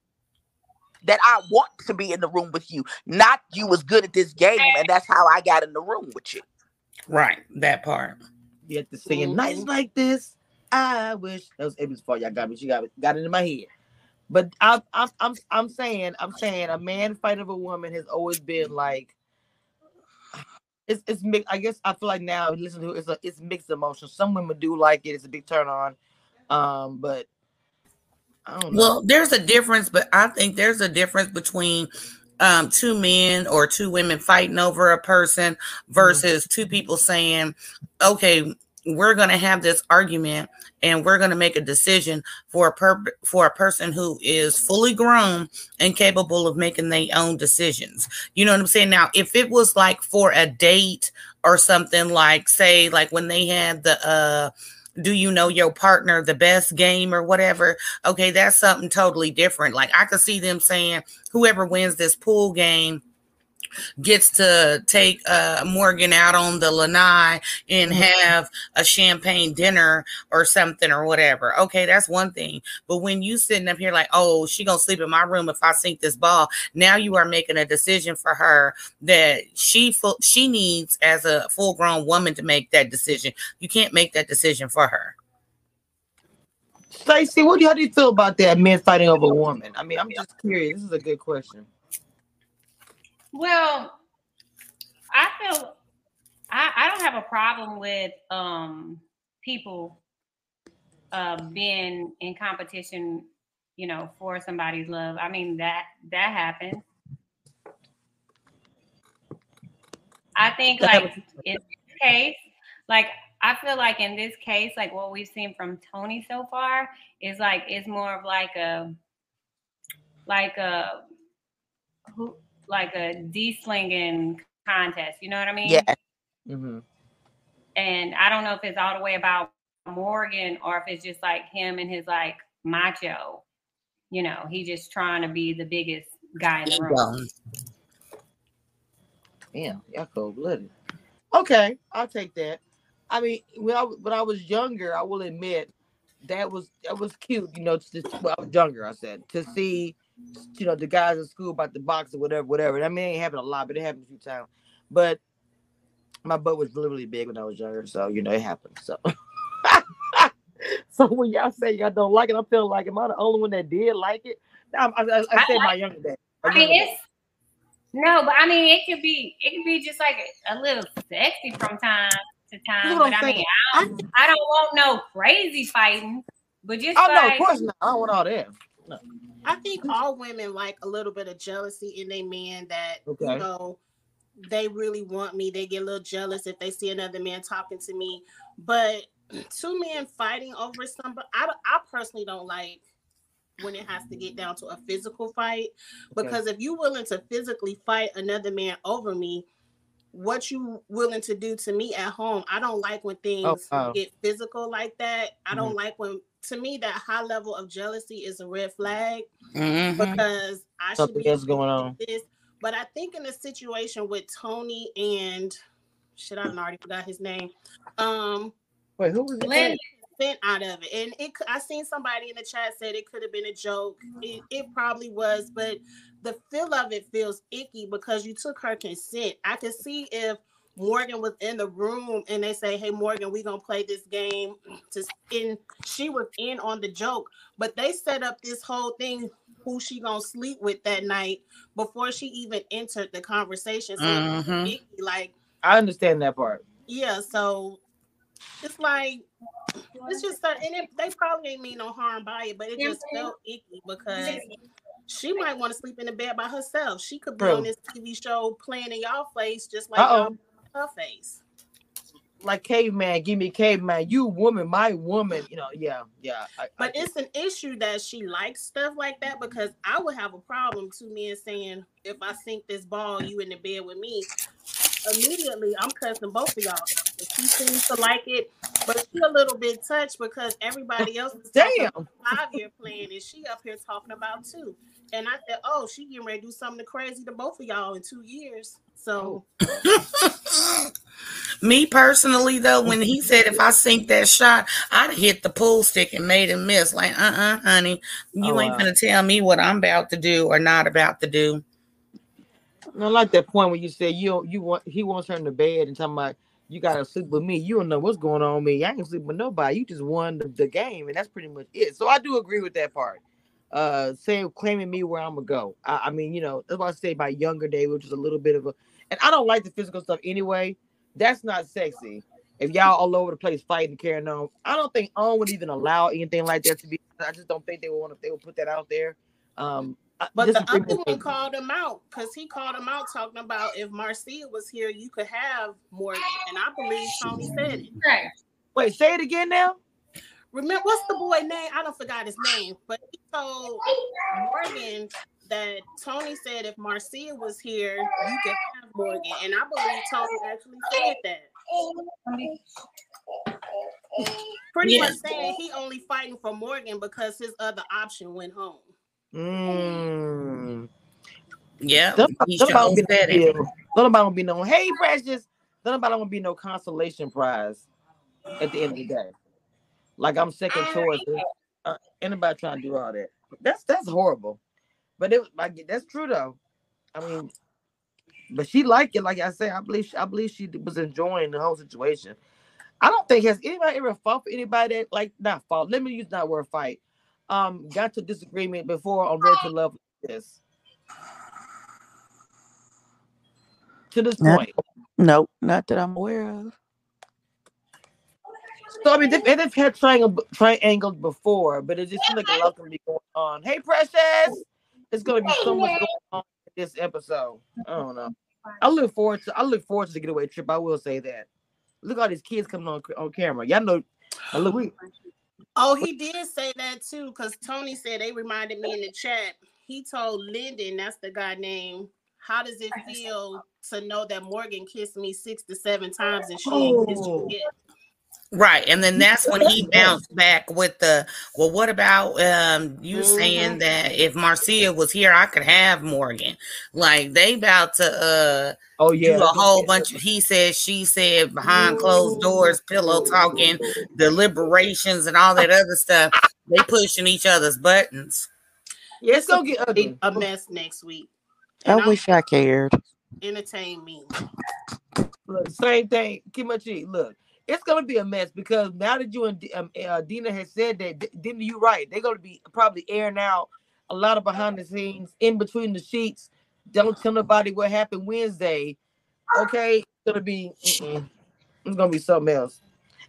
That I want to be in the room with you, not you was good at this game, and that's how I got in the room with you. Right, that part. You have to sing nights mm-hmm. like this. I wish that was Amy's fault. Y'all got me. She got it, got it in my head. But I'm I'm I'm I'm saying I'm saying a man fight of a woman has always been like it's it's mixed. I guess I feel like now listen to it, it's a it's mixed emotions. Some women do like it. It's a big turn on. Um, but I don't know. Well, there's a difference, but I think there's a difference between um, two men or two women fighting over a person versus two people saying, okay, we're going to have this argument and we're going to make a decision for a per- for a person who is fully grown and capable of making their own decisions. You know what I'm saying? Now, if it was like for a date or something like say like when they had the uh do you know your partner the best game or whatever okay that's something totally different like i could see them saying whoever wins this pool game gets to take uh morgan out on the lanai and have a champagne dinner or something or whatever okay that's one thing but when you sitting up here like oh she gonna sleep in my room if i sink this ball now you are making a decision for her that she full, she needs as a full grown woman to make that decision you can't make that decision for her Stacey, what do you, how do you feel about that? Men fighting over a woman. I mean, I'm just curious. This is a good question. Well, I feel I, I don't have a problem with um people uh being in competition, you know, for somebody's love. I mean that that happens. I think like in this case, like I feel like in this case, like what we've seen from Tony so far is like it's more of like a like a who like a de-slinging contest. You know what I mean? Yeah, Mhm. And I don't know if it's all the way about Morgan or if it's just like him and his like macho. You know, he just trying to be the biggest guy in the room. Damn, y'all cold blooded. Okay, I'll take that. I mean, when I when I was younger, I will admit that was that was cute. You know, just when I was younger, I said to see, you know, the guys at school about the box or whatever, whatever. I mean, it ain't happened a lot, but it happened a few times. But my butt was literally big when I was younger, so you know it happened. So. so when y'all say y'all don't like it, I'm feeling like am I the only one that did like it? I, I, I, I I said like my younger day. I mean, younger it's no, but I mean, it could be it could be just like a, a little sexy from time to time. But I'm mean, I don't, I don't want no crazy fighting, but just Oh no, of course not. I don't want all that. I think all women like a little bit of jealousy in their man that Okay. you know they really want me. They get a little jealous if they see another man talking to me. But two men fighting over somebody, I, I personally don't like when it has to get down to a physical fight Okay. because if you're willing to physically fight another man over me, what you willing to do to me at home? I don't like when oh, things wow. get physical like that. I mm-hmm. don't like when to me that high level of jealousy is a red flag Mhm. because I should be else going on. This. But I think in the situation with Tony and shit, I done already forgot his name. Um, Wait, who was it? Lynn, consent out of it, and it. cou- I seen somebody in the chat said it could have been a joke. It, it probably was, but the feel of it feels icky because you took her consent. I could see if Morgan was in the room and they say, "Hey, Morgan, we're gonna play this game." To and she was in on the joke, but they set up this whole thing. Who she gonna sleep with that night before she even entered the conversation? So it's Mhm. icky, like I understand that part. yeah, so it's like it's just that, and it, they probably ain't mean no harm by it, but it just felt icky because she might want to sleep in the bed by herself. She could be True. on this TV show playing in y'all face just like Uh-oh. y'all in her face. like caveman, give me caveman. You woman, my woman. You know, yeah, yeah. I, But I, it's an issue that she likes stuff like that because I would have a problem two men saying, if I sink this ball, you in the bed with me. Immediately, I'm cussing both of y'all. She seems to like it, but she a little bit touched because everybody else is damn. five year plan and she up here talking about two. And I said, Oh, she getting ready to do something crazy to both of y'all in two years. So Me personally, though, when he said if I sink that shot, I'd hit the pool stick and made him miss. Like, uh uh honey, you Oh, ain't wow. gonna tell me what I'm about to do or not about to do. I like that point when you said you you want he wants her in the bed and talking about you gotta sleep with me. You don't know what's going on with me. I ain't sleep with nobody. You just won the, the game, and that's pretty much it. So I do agree with that part. Uh, saying claiming me where I'm gonna go. I, I mean, you know, that's what I say my younger day, which is a little bit of a, and I don't like the physical stuff anyway. That's not sexy. If y'all all over the place fighting, carrying on, I don't think OWN would even allow anything like that to be. I just don't think they would want if they would put that out there. Um, But the other one called him out because he called him out talking about if Marcia was here, you could have Morgan. And I believe Tony said it. Right. Wait, say it again now. Remember, what's the boy name? I don't forgot his name, but he told Morgan that Tony said if Marcia was here, you could have Morgan. And I believe Tony actually said that. Pretty Yeah. much saying he only fighting for Morgan because his other option went home. Mm. Yeah, Somebody, he somebody sure gonna said be, it. somebody gonna be no, hey precious. Somebody gonna be no consolation prize at the end of the day. Like I'm second choice. Uh, anybody trying to do all that? That's that's horrible. But it like that's true though. I mean, but she liked it. Like I say, I believe I believe she was enjoying the whole situation. I don't think has anybody ever fought for anybody that like not fought. Let me use that word fight. Um, got to disagreement before on Ready to Love like this. To this Yeah. point. no, not that I'm aware of. So I mean, they've, they've had triangle triangles before, but it just seems like a lot gonna be going on. Hey, precious, it's gonna be so much going on this episode. I don't know. I look forward to I look forward to the getaway trip. I will say that. Look at all these kids coming on on camera. Y'all know. now look, we, Oh, he did say that too, because Tony said they reminded me in the chat. He told Lyndon, that's the guy name, how does it feel to know that Morgan kissed me six to seven times and she ain't kissed you Oh. yet? Right. And then that's when he bounced back with the, well, what about um you Mhm. saying that if Marcia was here, I could have Morgan? Like they about to uh oh yeah, do a whole bunch of he said, she said, behind closed doors, pillow talking, deliberations, and all that other stuff. They pushing each other's buttons. Yeah, it's gonna get ugly. A mess next week. I And I'm- wish I cared. entertain me. Look, same thing. Kimachi, look, it's gonna be a mess because now that you and D- um, uh, Dina has said that, D- Dina, you right. They're gonna be probably airing out a lot of behind the scenes, in between the sheets. Don't tell nobody what happened Wednesday. Okay, it's gonna be. mm-mm. It's gonna be something else.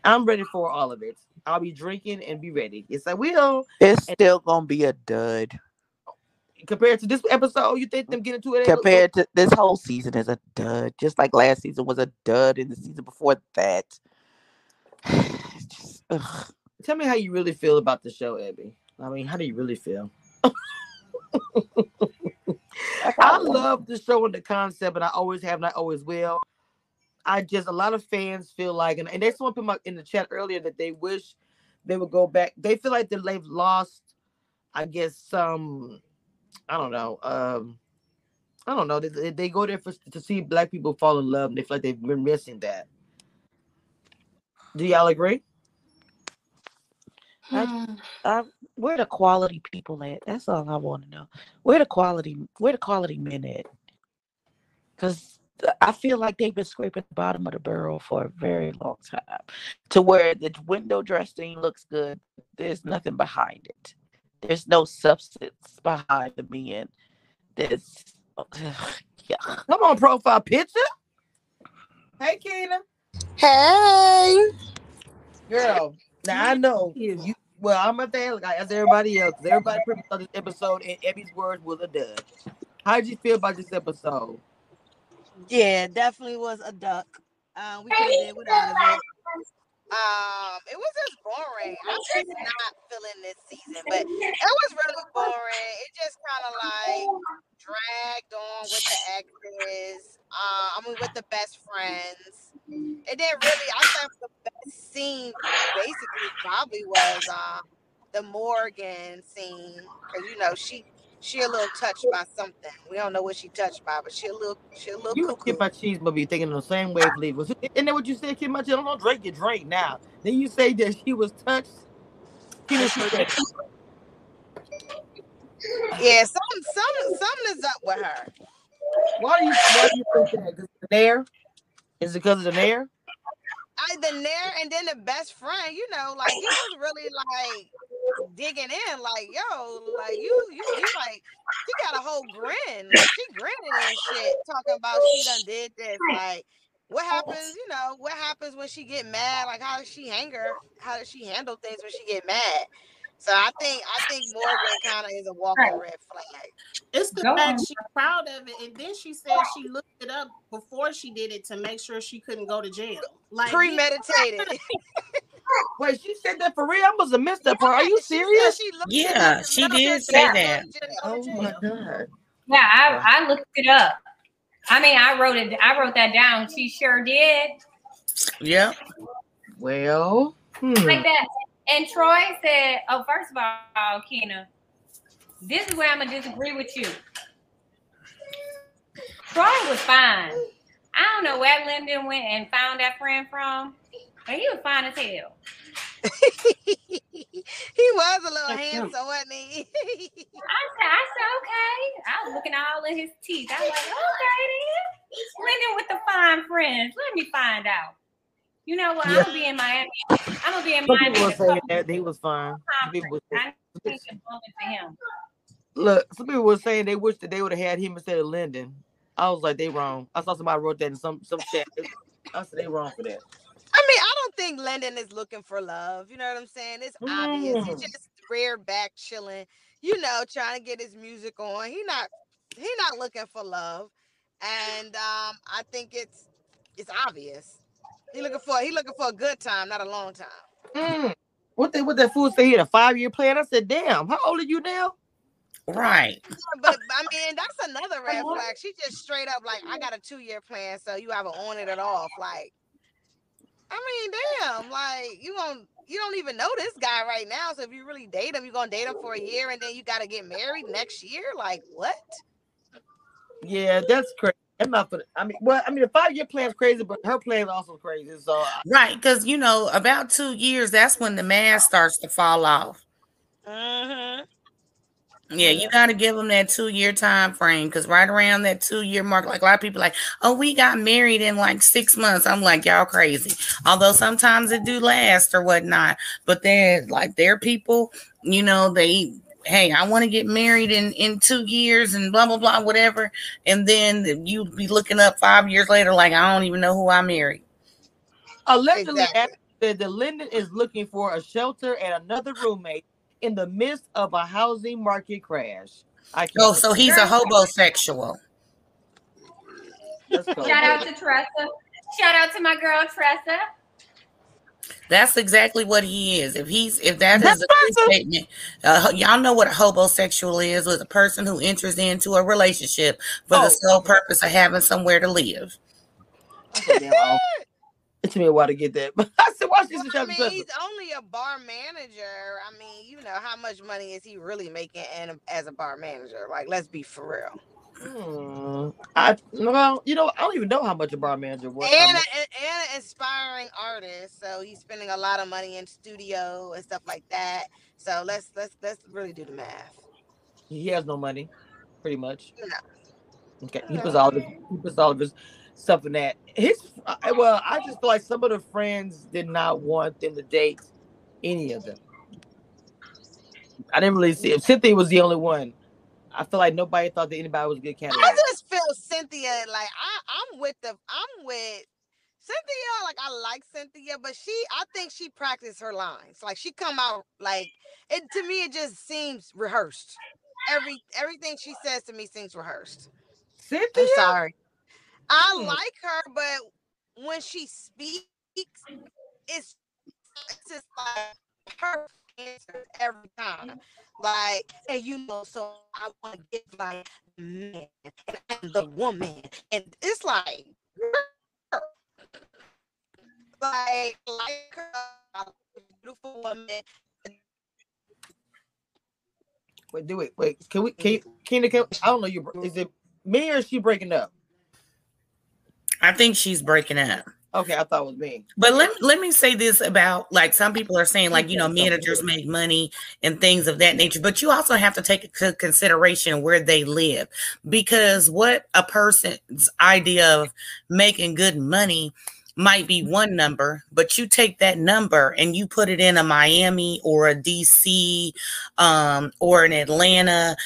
I'm ready for all of it. I'll be drinking and be ready. Yes, I will. It's still gonna be a dud Compared to this episode, you think them getting to it? compared to this whole season is a dud. Just like last season was a dud, and the season before that. Just. Tell me how you really feel about the show, Abby. I mean, how do you really feel? I love the show and the concept, and I always have, and I always will. I just a lot of fans feel like, and, and they someone put my, in the chat earlier that they wish they would go back. They feel like that they've lost, I guess, some, I don't know, um, I don't know. They, they- they go there for to see black people fall in love, and they feel like they've been missing that. Do y'all agree? Hmm. I, where the quality people at? That's all I want to know. Where the quality, where the quality men at? Because I feel like they've been scraping the bottom of the barrel for a very long time, to where the window dressing looks good. There's nothing behind it. There's no substance behind the men. There's, yeah. Come on, profile picture. Hey, Keena. Hey. Girl, now I know you. Well, I'm at the like as everybody else. Everybody pretty much this episode and Abby's words was a dud. How did you feel about this episode? Yeah, definitely was a duck. Um, we could have did without of it. Um, it was just boring. I'm just not feeling this season, but it was really boring. It just kind of like dragged on with the exes. Uh, I mean, with the best friends. It didn't really. I think the best scene basically probably was um the Morgan scene because you know she she a little touched by something. We don't know what she touched by, but she a little she a little You cuckoo. Kid My Cheese must be thinking the same way. Believe was isn't that what you said, Kid My Cheese? I don't know, Drake get Drake now. Then you say that she was touched. Kid Cheese, Yeah, some some something is up with her. Why do you why do you think that? the nair? Is it because of the nair? I the nair and then the best friend, you know, like he was really like digging in, like yo, like you, you, you like she got a whole grin, like she grinning and shit, talking about she done did this, like what happens, you know, what happens when she get mad, like how does she hang her, how does she handle things when she get mad? So I think I think Morgan kind of is a walking red flag. It's the Go fact on. she's proud of it, and then she said she looked it up before she did it to make sure she couldn't go to jail. Like Premeditated. Wait, she said that for real? I must have missed that part. Are you serious? she looked Yeah, she did say she that. couldn't go to Oh my god. Yeah, I, I looked it up. I mean, I wrote it. I wrote that down. She sure did. Yeah. Well, hmm. Like that. And Troy said, "Oh, first of all, Kina, this is where I'm gonna disagree with you. Troy was fine. I don't know where Lyndon went and found that friend from, but he was fine as hell. he was a little That's him. handsome, wasn't he? I said, I said, okay. I was looking all in his teeth. I was like, okay, then. Lyndon with the fine friends. Let me find out. You know what? I'm gonna be in Miami. I'm gonna be in Miami. people were saying that he was fine. People I need to bump into him. Look, some people were saying they wish that they would have had him instead of Lyndon. I was like, they wrong. I saw somebody wrote that in some some chat. I said they wrong for that. I mean, I don't think Lyndon is looking for love. You know what I'm saying? It's obvious. He's Mm. just rear back chilling, you know, trying to get his music on. He not he not looking for love. And um, I think it's it's obvious. He looking for he looking for a good time, not a long time. Mm. What they what that fool say he had a five year plan? I said, damn, how old are you now? Right. But I mean, that's another red flag. She just straight up like, I got a two year plan, so you have an on it at off. Like, I mean, damn, like you don't you don't even know this guy right now. So if you really date him, you're gonna date him for a year and then you gotta get married next year. Like what? Yeah, that's crazy. I'm not for. the- I mean, well, I mean, the five year plan is crazy, but her plan is also crazy. So Right. Because, you know, about two years, that's when the mask starts to fall off. Mm-hmm. Yeah, you uh, got to give them that two year time frame because right around that two year mark, like a lot of people, like, oh, we got married in like six months. I'm like, y'all crazy. Although sometimes it do last or whatnot, but then like their people, you know, they, hey, I want to get married in in two years and blah blah blah whatever, and then you be looking up five years later, like I don't even know who I married. allegedly, Exactly. Ashley said that Lyndon is looking for a shelter and another roommate in the midst of a housing market crash. I can't. Oh, so he's a hobosexual. Shout out to Tressa. Shout out to my girl Tressa. That's exactly what he is. If he's if that That's is a true statement, uh, y'all know what a hobosexual is. Is a person who enters into a relationship for Oh, the sole okay. purpose of having somewhere to live. It took me a while to get that, but I said, watch this. Well, I mean, he's only a bar manager. I mean, you know, how much money is he really making and as a bar manager? Like, let's be for real. Hmm. I well, you know, I don't even know how much a bar manager was. and, a, and an inspiring artist. So he's spending a lot of money in studio and stuff like that. So let's let's let's really do the math. he has no money, pretty much. No. Okay, he puts all of his, he puts all of his in that. His well, I just feel like some of the friends did not want them to date any of them. I didn't really see. If Cynthia was the only one, I feel like nobody thought that anybody was a good candidate. I just feel Cynthia like I I'm with the I'm with Cynthia. Like I like Cynthia, but she I think she practiced her lines. Like she come out like it to me. It just seems rehearsed. Every everything she says to me seems rehearsed. Cynthia, I'm sorry. I Hmm. like her, but when she speaks, it's it's just like her answers every time. Like, and you know, so I want to get like man and I'm the woman, and it's like, girl. like, like her, beautiful woman. Wait, do it. Wait, can we? Can you? Can, I don't know. You is it me or is she breaking up? I think she's breaking up. Okay, I thought it was me. But let, let me say this about like some people are saying, like, you know, managers make money and things of that nature, but you also have to take into consideration where they live because what a person's idea of making good money might be one number, but you take that number and you put it in a Miami or a DC um, or an Atlanta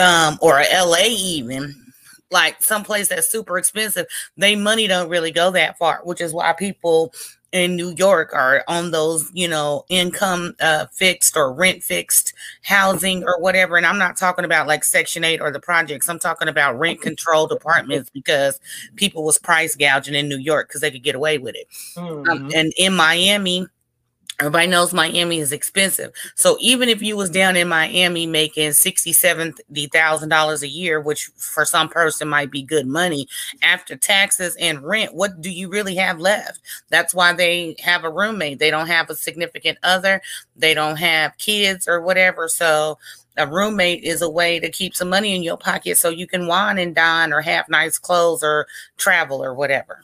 um, or a LA even like someplace that's super expensive, they money don't really go that far, which is why people in New York are on those, you know, income uh, fixed or rent fixed housing or whatever. And I'm not talking about like Section 8 or the projects. I'm talking about rent controlled apartments because people was price gouging in New York because they could get away with it. Mhm. Um, and in Miami, everybody knows Miami is expensive. So even if you was down in Miami making sixty, seventy thousand dollars a year, which for some person might be good money, after taxes and rent, what do you really have left? That's why they have a roommate. They don't have a significant other, they don't have kids or whatever. So a roommate is a way to keep some money in your pocket so you can wine and dine or have nice clothes or travel or whatever.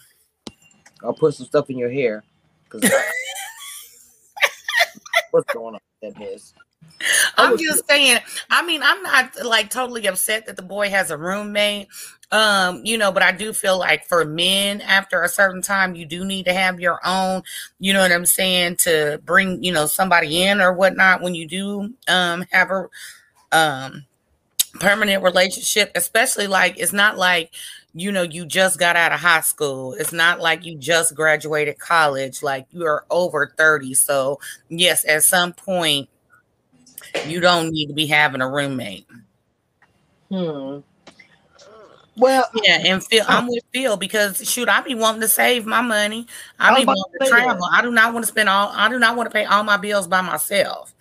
I'll put some stuff in your hair. What's going on with that mess? I I'm just saying. I mean, I'm not like totally upset that the boy has a roommate. Um, you know, but I do feel like for men, after a certain time, you do need to have your own. You know what I'm saying? To bring you know somebody in or whatnot when you do um have a um permanent relationship, especially like it's not like you know you just got out of high school. It's not like you just graduated college. Like you are over 30. So yes, at some point you don't need to be having a roommate. Hmm. Well, Yeah, and Phil, I'm with Phil because shoot, I be wanting to save my money. I be wanting to that. travel. I do not want to spend all. I do not want to pay all my bills by myself.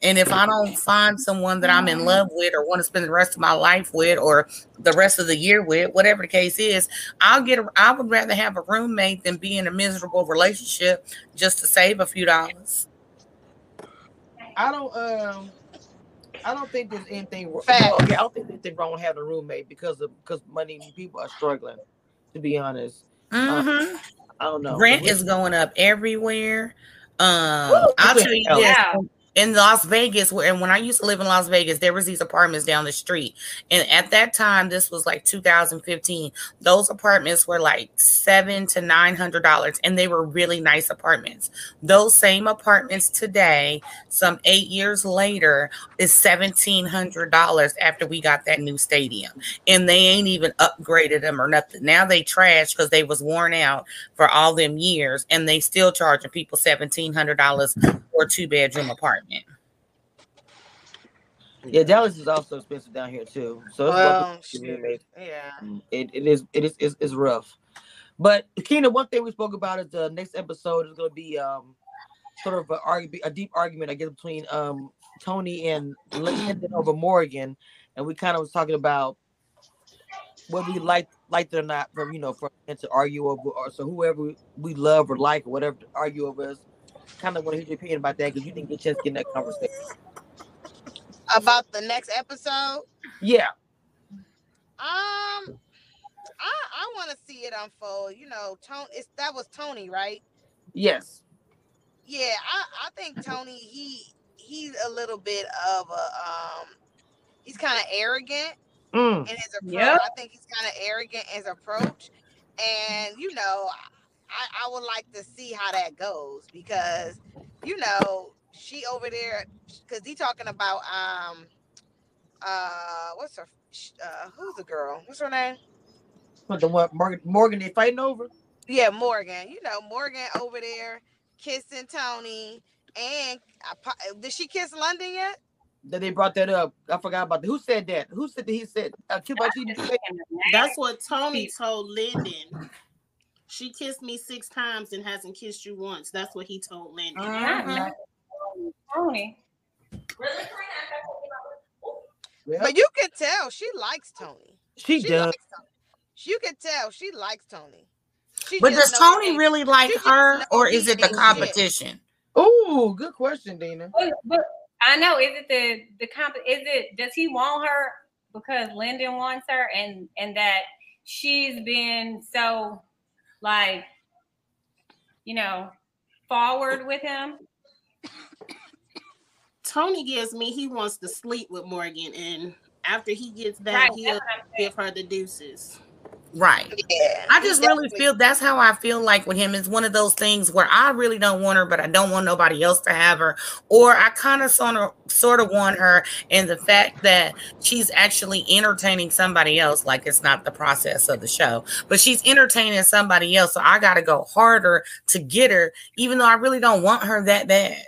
And if I don't find someone that I'm in love with or want to spend the rest of my life with or the rest of the year with, whatever the case is, I'll get. A, I would rather have a roommate than be in a miserable relationship just to save a few dollars. I don't um I don't think there's anything wrong. Okay, I don't think there's anything wrong with having a roommate because of because money people are struggling, to be honest. Mm-hmm. I don't know. Rent is going up everywhere. Um, Woo, I'll tell you hell. this. Yeah. In Las Vegas, where and when I used to live in Las Vegas, there was these apartments down the street, and at that time, this was like 2015. Those apartments were like seven to nine hundred dollars, and they were really nice apartments. Those same apartments today, some eight years later, is seventeen hundred dollars after we got that new stadium, and they ain't even upgraded them or nothing. Now they trash because they was worn out for all them years, and they still charging people seventeen hundred dollars for two bedroom apartment. Yeah, Dallas is also expensive down here too. So it's Well. Yeah. It, it is it is it's, it's rough. But Keena, one thing we spoke about is the next episode is going to be um sort of a, a deep argument I guess between um Tony and Lyndon over Morgan, and we kind of was talking about whether we like liked it or not from you know from to argue over or so whoever we, we love or like or whatever to argue over us. Kind of want to hear your opinion about that because you didn't get a chance to get in that conversation. About the next episode. Yeah, Um, I I want to see it unfold. You know, Tony. It's that was Tony, right? yes, Yeah, I I think Tony. He he's a little bit of a um. He's kind of arrogant mm. in his approach. Yep. I think he's kind of arrogant in his approach, and you know, I I would like to see how that goes because you know she over there because he talking about um uh what's her uh who's the girl what's her name But the one Morgan, Morgan they fighting over. yeah Morgan you know Morgan over there kissing Tony and I, did she kiss Lyndon yet that they brought that up. I forgot about that. Who said that? Who said that he said uh, Kid Bachini said That's what Tony told Lyndon. She kissed me six times and hasn't kissed you once. That's what he told Lindy. Mhm. Tony. But you can tell she likes Tony. she She does. likes Tony. You could tell she likes Tony. She But does Tony he- really like she her, or is it the competition? Oh, good question, Dina. But, but I know. Is it the the comp? Is it does he want her because Lyndon wants her, and and that she's been so like, you know, forward with him. Tony gives me he wants to sleep with Morgan, and after he gets back Right. he'll That's what I'm saying. give her the deuces. Right. Yeah, I just really feel that's how I feel like with him. It's one of those things where I really don't want her, but I don't want nobody else to have her. Or I kind of sort of sort of want her, and the fact that she's actually entertaining somebody else, like it's not the process of the show, but she's entertaining somebody else. So I got to go harder to get her, even though I really don't want her that bad.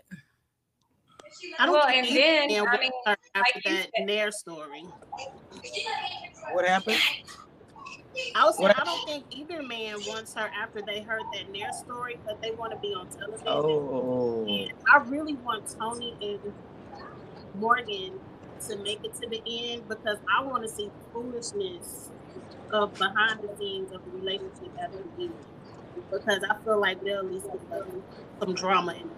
I don't Well, think and then, man I mean, her after like that Nair story. What happened? I was saying, What- I don't think either man wants her after they heard that Nair story, but they want to be on television. Oh, And I really want Tony and Morgan to make it to the end because I want to see the foolishness of behind the scenes of the relationship at the beginning. Because I feel like they'll at least some, drama in.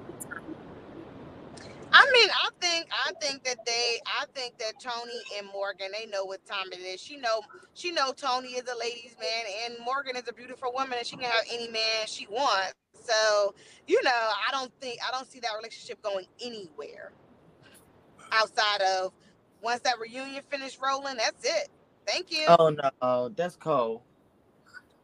I mean, I think I think that they I think that Tony and Morgan they know what time it is. She know she know Tony is a ladies man and Morgan is a beautiful woman and she can have any man she wants. So, you know, I don't think I don't see that relationship going anywhere outside of once that reunion finished rolling, that's it. Thank you. oh no, that's cold.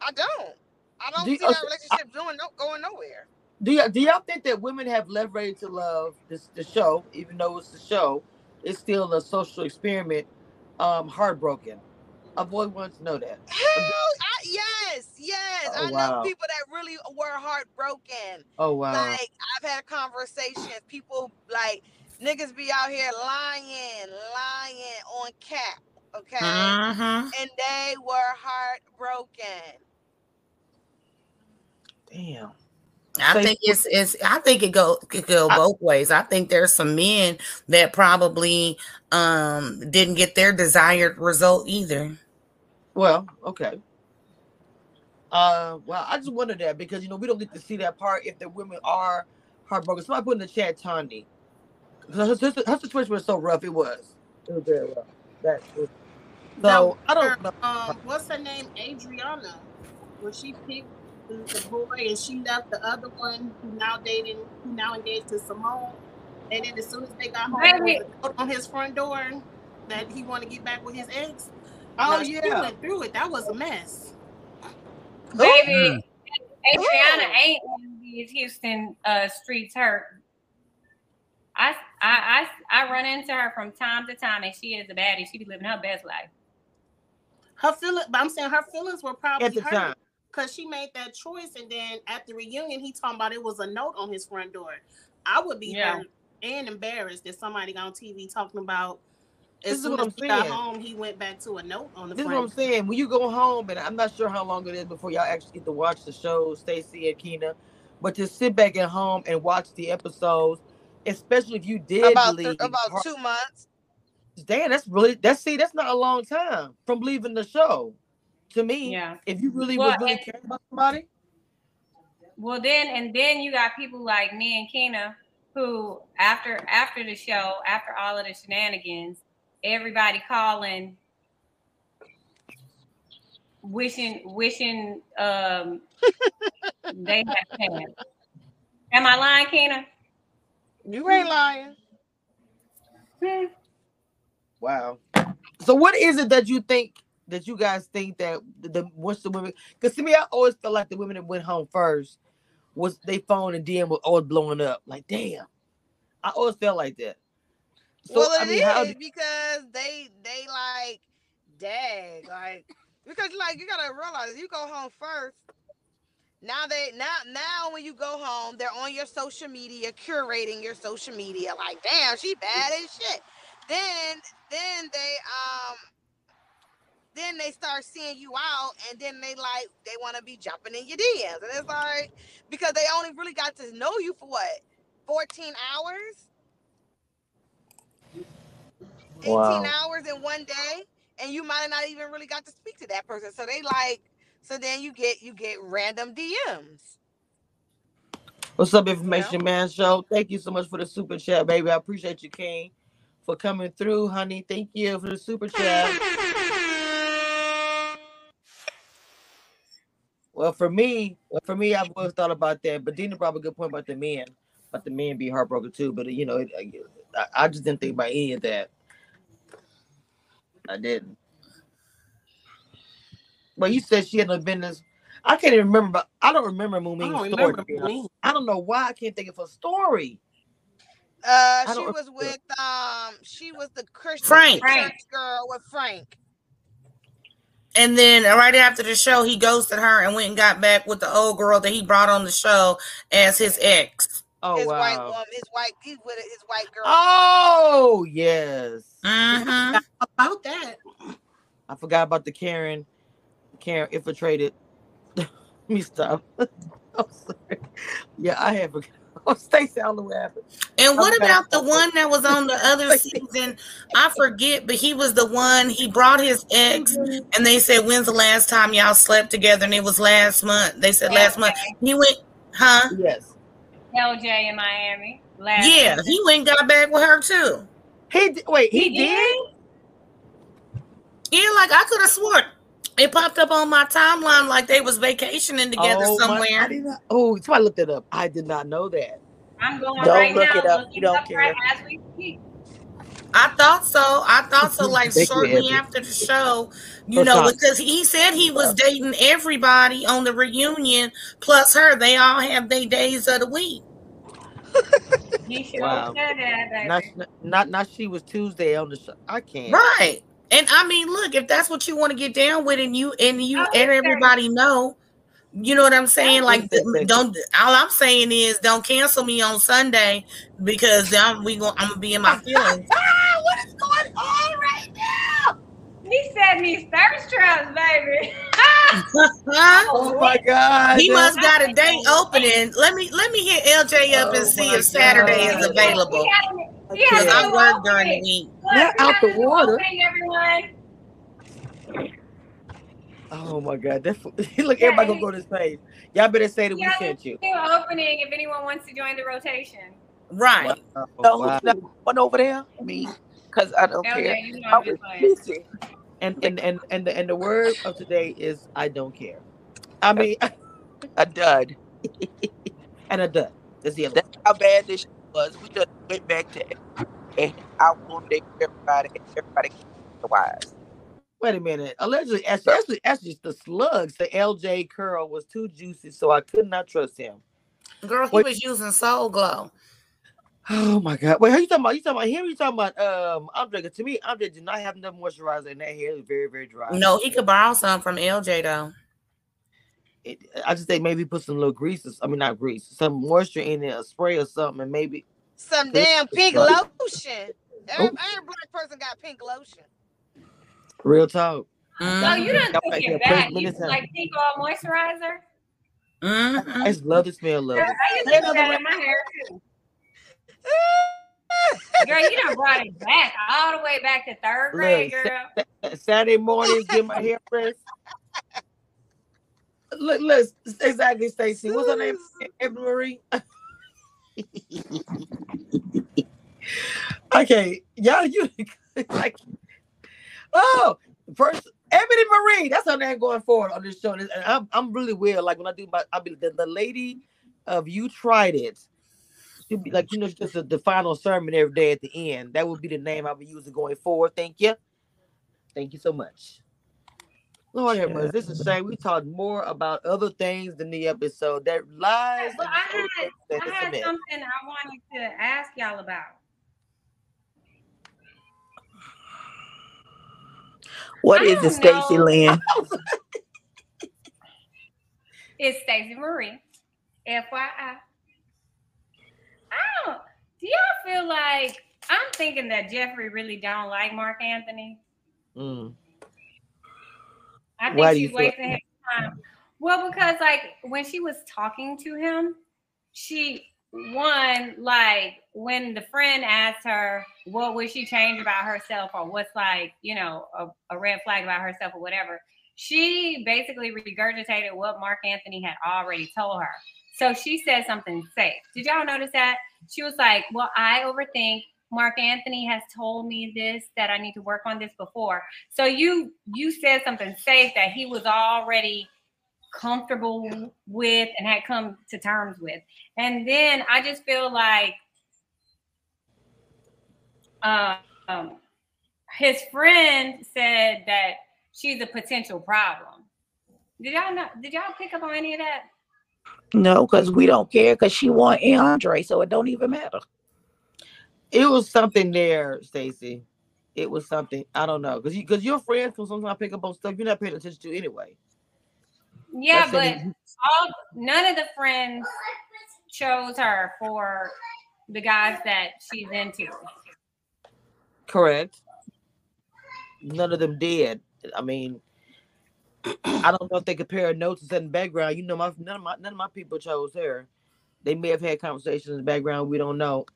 I don't. I don't Do see that relationship doing no going nowhere. Do y'all, do y'all think that women have left Ready to Love this the show, even though it's the show, it's still a social experiment, um, heartbroken? I've always wanted to know that. Hell, I, yes, yes. Oh, I know wow. people that really were heartbroken. Oh wow. Like I've had conversations. People like niggas be out here lying, lying on cap. Okay, Mhm. and they were heartbroken. Damn. I think it's it's I think it go could go both ways. I think there's some men that probably um didn't get their desired result either. Well, okay. Uh, well, I just wonder that because you know we don't get to see that part if the women are heartbroken. Somebody put in the chat, Tanya. Her, her, her situation was so rough. It was. It was very rough. That was, so Now, I don't know. Um, what's her name? Adriana. Was she picked the, the boy and she left the other one who now dating, who now engaged to Simone. And then as soon as they got home, there Baby. was a note on his front door that he wanted to get back with his ex. Oh Now, she yeah. went through it. That was a mess. Baby, Adriana Ooh. ain't in these Houston uh, streets hurt. I, I I I run into her from time to time, and she is a baddie. She be living her best life. Her feelings, but I'm saying her feelings were probably At the hurt time. Because she made that choice, and then at the reunion, he talking about it was a note on his front door. I would be Yeah. hurt and embarrassed that somebody got on TV talking about. This As is soon what as I'm he got saying. home, he went back to a note on the front. This is what I'm saying. When you go home, and I'm not sure how long it is before y'all actually get to watch the show, Stacy and Keena, but just sit back at home and watch the episodes, especially if you did About leave. th- about heart- two months. Damn, that's really that's see, that's not a long time from leaving the show. To me, Yeah. if you really Well, was really and- caring about somebody, Well, then and then you got people like me and Keena who after after the show, after all of the shenanigans, everybody calling, wishing wishing um they had chance. Am I lying, Keena? You ain't lying. Hmm. wow. So what is it that you think that you guys think that the, once the women? Because to me, I always felt like the women that went home first was they phone and DM was always blowing up. Like, damn, I always felt like that. So well, it I is mean, do- because they they like dag like because like you gotta realize you go home first. Now they now now when you go home, they're on your social media, curating your social media. Like, damn, she bad as shit. Then then they um then they start seeing you out, and then they like they want to be jumping in your DMs, and it's like because they only really got to know you for what 14 hours, 18 Wow. hours in one day, and you might have not even really got to speak to that person. So they like, so then you get you get random DMs. What's up, You know, Information Man Show? Thank you so much for the super chat, baby. I appreciate you, King, for coming through, honey. Thank you for the super chat. Well, for me, for me, I've always thought about that. But Dina brought a good point about the men, about the men be heartbroken too. But you know, it, I, I just didn't think about any of that. I didn't. Well, you said she had no business. I can't even remember. But I don't remember I don't story. remember. to be honest. me. I don't know why I can't think of a story. Uh, she was remember. with um, she was the Christian Frank. Frank. church girl with Frank. And then right after the show, he ghosted her and went and got back with the old girl that he brought on the show as his ex. Oh his white wow. woman, his white, he's with his white girl. Oh yes. hmm About that. I forgot about the Karen. Karen infiltrated. Let me stop. I'm sorry. Yeah, I have forgot. Stacey, I don't know what happened. And what Okay. about the one that was on the other season? I forget, but he was the one. He brought his ex, mm-hmm. and they said, "When's the last time y'all slept together?" And it was last month. They said last month. He went, huh? Yes. LJ in Miami. Last Yeah, season. he went and got back with her too. He wait. He, He did. did? Yeah, like I could have sworn it popped up on my timeline like they was vacationing together somewhere. oh, my- somewhere. I did not. Oh, somebody looked it up. I did not know that. I'm going Don't right look now. it up. You don't up care. right as we speak. I thought so. I thought so. Like shortly after the show, you know, because he said he was dating everybody on the reunion plus her. They all have their days of the week. He sure Wow. said that, baby. Not, not, not. She was Tuesday on the show. I can't. Right. And I mean, look, if that's what you want to get down with, and you and you and everybody know, you know what I'm saying? Like, What is that, don't. All I'm saying is, don't cancel me on Sunday because I'm we going I'm gonna be in my feelings. What is going on right now? He said these thirst traps, baby. Oh my God. He must got a date opening. Let me let me hit LJ up and Oh see my if Saturday God. is available. He had, he Yeah. had Because a I new work during the week. Look, Not out the water. opening, everyone. Oh my God. That's, look, everybody gonna go to this page. Y'all better say that we sent you. New opening if anyone wants to join the rotation. Right. Wow. No, Wow. who's that one over there? Me, because I don't care. You know I I'm was just playing. busy. And and and and the, and the word of today is I don't care. I mean, A dud. and a dud. That's the other. That's how bad this shit was. We just went back to and I won't date everybody. Everybody the wise. Wait a minute. Allegedly, actually, actually, actually, the slugs. The LJ curl was too juicy, so I could not trust him. Girl, he Wait. was using Soul Glo. Oh my God! Wait, who you talking about? You talking about him? You talking about um? Andre? 'Cause To me, Andre did not have enough moisturizer, and that hair is very, very dry. No, he could borrow some from LJ though. It, I just think maybe put some little grease. Or, I mean, not grease, some moisture in it, a spray or something, and maybe Some damn pink Right. lotion. Every, Oh. every black person got pink lotion. real talk. No, Mhm. you didn't Y'all take back it back. You minutes like pink all moisturizer. Mhm. I just love the smell of Girl, it. I used to Hey, put that in my hair too. Girl, you done brought it back all the way back to third grade, Look, girl. Saturday mornings, get my hair pressed. Look, look, exactly, Stacy. What's her name? Ebony Marie. okay, y'all, you like, oh, first Ebony Marie. That's her name going forward on this show. And I'm, I'm really weird. Like when I do my, I'll be the, the lady of you tried it. She'll be like, you know, just a, the final sermon every day at the end. That would be the name I'll be using going forward. Thank you. Thank you so much. Lord have mercy. This is a shame. We talked more about other things than the episode. That lies. But I had, I had something I wanted to ask y'all about. What I is it, Stacy. Lynn? It's Stacy Marie. FYI. I don't. Do y'all feel like I'm thinking that Jeffrey really don't like Mark Anthony? Mm. I think Why she's wasting his time. Well, because like when she was talking to him, she one like when the friend asked her what would she change about herself? or what's like you know a, a red flag about herself? or whatever. She basically regurgitated what mark anthony had already told her. So she said something safe. Did y'all notice that? She was like well i overthink mark anthony has told me this that i need to work on this before so you you said something safe that he was already comfortable with and had come to terms with. And then I just feel like um, his friend said that she's a potential problem. Did y'all not? Did y'all pick up on any of that? No, because we don't care because she want Andre, so it don't even matter. It was something there, Stacy. It was something. I don't know. Because you because your friends can sometimes pick up on stuff you're not paying attention to anyway. Yeah, That's but it. all none of the friends chose her for the guys that she's into. Correct. None of them did. I mean, I don't know if they compare notes and set in the background. You know, my none of my none of my people chose her. They may have had conversations in the background. We don't know.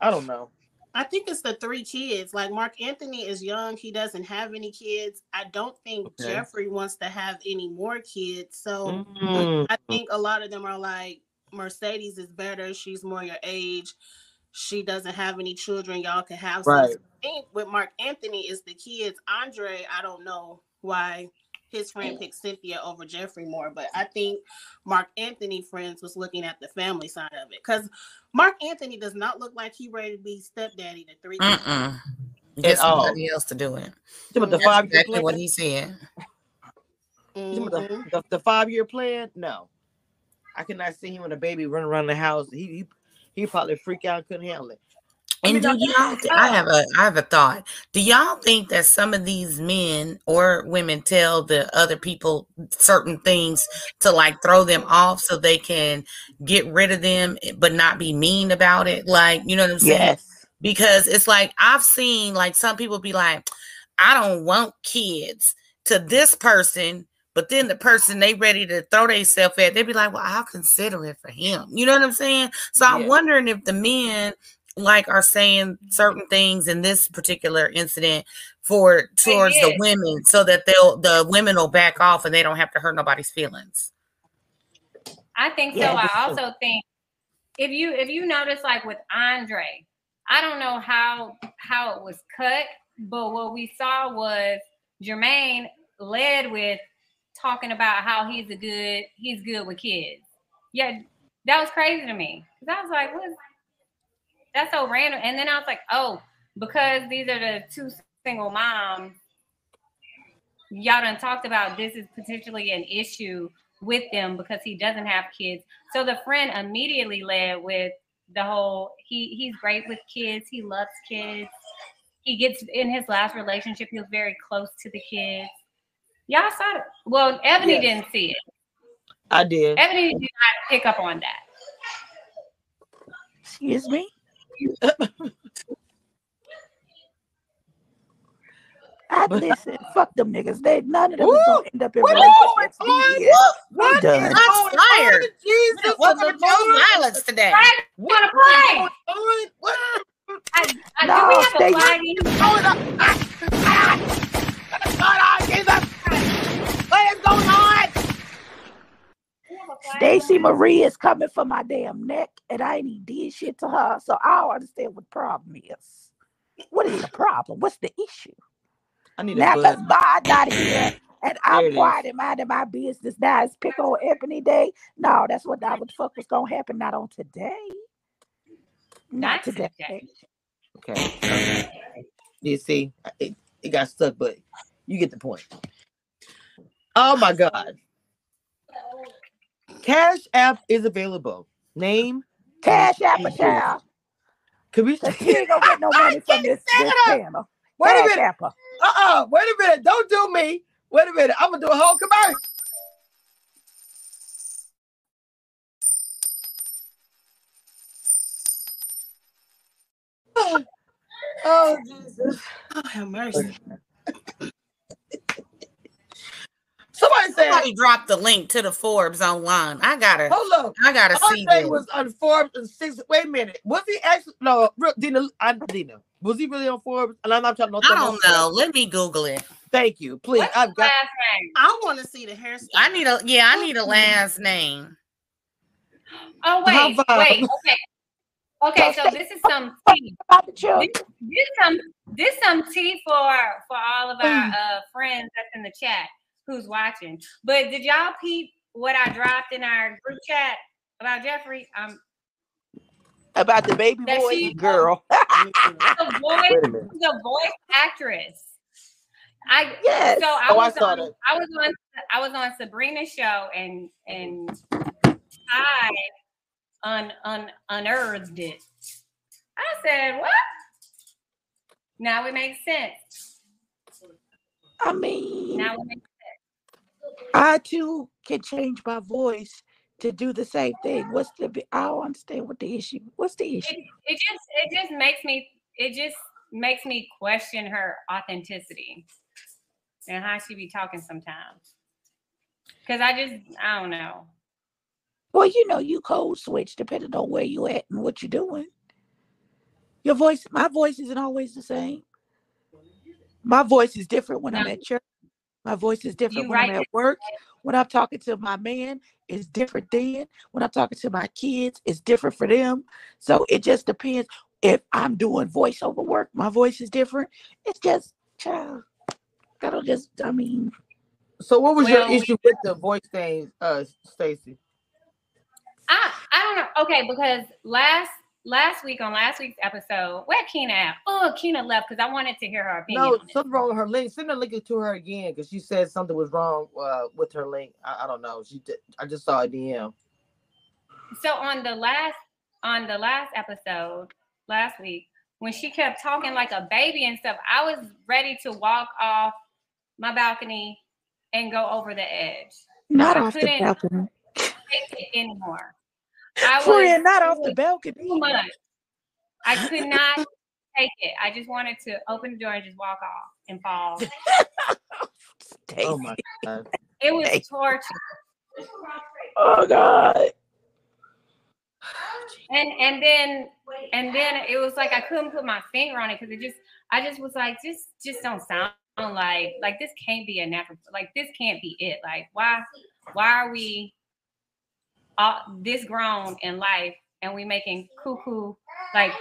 I don't know. I think it's the three kids. Like Mark Anthony is young; he doesn't have any kids. I don't think Okay. Jeffrey wants to have any more kids. So Mm, I think a lot of them are like Mercedes is better. She's more your age. She doesn't have any children. Y'all can have. Right. I think with Mark Anthony is the kids. Andre, I don't know why his friend picked Cynthia over Jeffrey more, but I think Mark Anthony friends was looking at the family side of it because Mark Anthony does not look like he ready to be stepdaddy to three kids. Mm-mm. Get At all. somebody else to do it. You talking about the That's five year exactly plan? what he said. You talking about Mhm. the, the, the five year plan? No, I cannot see him and a baby running around the house. He he, he probably freak out, couldn't handle it. And do y'all? I have a I have a thought. Do y'all think that some of these men or women tell the other people certain things to like throw them off so they can get rid of them, eh, but not be mean about it? Like you know what I'm saying? Yes. Because it's like I've seen like some people be like, I don't want kids to this person. But then the person they ready to throw themselves at, they'd be like, "Well, I'll consider it for him." You know what I'm saying? So I'm wondering if the men like are saying certain things in this particular incident for towards the women so that they'll the women will back off and they don't have to hurt nobody's feelings. I think so. Yeah, I that's true. also think if you if you notice like with Andre, I don't know how how it was cut, but what we saw was Jermaine led with talking about how he's a good he's good with kids. Yeah, that was crazy to me because I was like, what? That's so random. And then I was like, oh, because these are the two single moms. Y'all done talked about this is potentially an issue with them because he doesn't have kids. So the friend immediately led with the whole he he's great with kids, he loves kids. He gets in his last relationship, he was very close to the kids. Y'all saw it. Well, Ebony Yes. didn't see it. I did. Ebony did not pick up on that. Excuse me. I listen. Fuck them niggas. They none of them is gonna end up in What is relationships. going Period. What I'm done. is Shots going fired. on? Jesus, Welcome the to Joe's Violence today. What is play. What I, I, No, do we have stay- a flag? is going on? God, I Jesus. What is going on? Stacy Marie is coming for my damn neck, and I ain't even did shit to her, so I don't understand what the problem is. What is the problem? What's the issue? I need Now, a because bud. God not here, and I'm it is. quiet and minding my business. Now it's pick on Ebony Day. No, that's what that what the fuck was gonna happen. Not on today. Not Not today. today. Okay. You see, it, it got stuck, but you get the point. Oh my God. Cash App is available. Name. Cash App a child. Could we? Cause she ain't gonna get no money from this, this channel. Wait a minute. App her. Uh-uh. Wait a minute. Don't do me. Wait a minute. I'm gonna do a whole commercial. Oh, Jesus. Oh, have mercy. Said, Somebody dropped the link to the Forbes online. I gotta, hold up. I gotta see Andre was on Forbes in six. Wait a minute. Was he actually? No, real- Dina. I, Dina. Was he really on Forbes? And I'm not trying to. I don't know. Let me Google it. Thank you. Please. What's I've got. last name? I want to see the hairstyle. I need a yeah. I need a last name. Oh wait, wait, okay. Okay, so this is some tea. About the children. This, this some this some tea for for all of our uh friends that's in the chat who's watching. But did y'all peep what I dropped in our group chat about Jeffrey? Um About the baby boy she- girl. the voice Wait a minute. the voice actress. I yes. so I Oh, I was saw on that. I was on I was on Sabrina's show and and I un, un unearthed it. I said, what? Now it makes sense. I mean, Now it makes I too can change my voice to do the same thing. What's the? bi- I don't understand what the issue. What's the issue? it, it just it just makes me it just makes me question her authenticity and how she be talking sometimes. Cause I just I don't know. Well, you know, you code switch depending on where you at and what you're doing. Your voice, my voice isn't always the same. My voice is different when I'm at church. My voice is different You when I'm right. at work. When I'm talking to my man, it's different then. When I'm talking to my kids, it's different for them. So it just depends. If I'm doing voiceover work, my voice is different. It's just, child, that'll just, I mean, So, what was Well, your issue with the voice thing, uh, Stacy? I I don't know. Okay, because last last week on last week's episode, where Keena at? Oh, Keena left because I wanted to hear her opinion. No, on it. something wrong with her link. Send the link to her again because she said something was wrong uh, with her link. I, I don't know. She did, I just saw a DM. So on the last on the last episode last week, when she kept talking like a baby and stuff, I was ready to walk off my balcony and go over the edge. not I off the couldn't- balcony. Take it anymore. I was not off the balcony. too much. I could not take it. I just wanted to open the door and just walk off and fall. Oh my god. It was Hey. torture. Oh God. And and then and then it was like I couldn't put my finger on it because it just I just was like just just don't sound like like this can't be a natural like this can't be it like why why are we all this grown in life and we making cuckoo like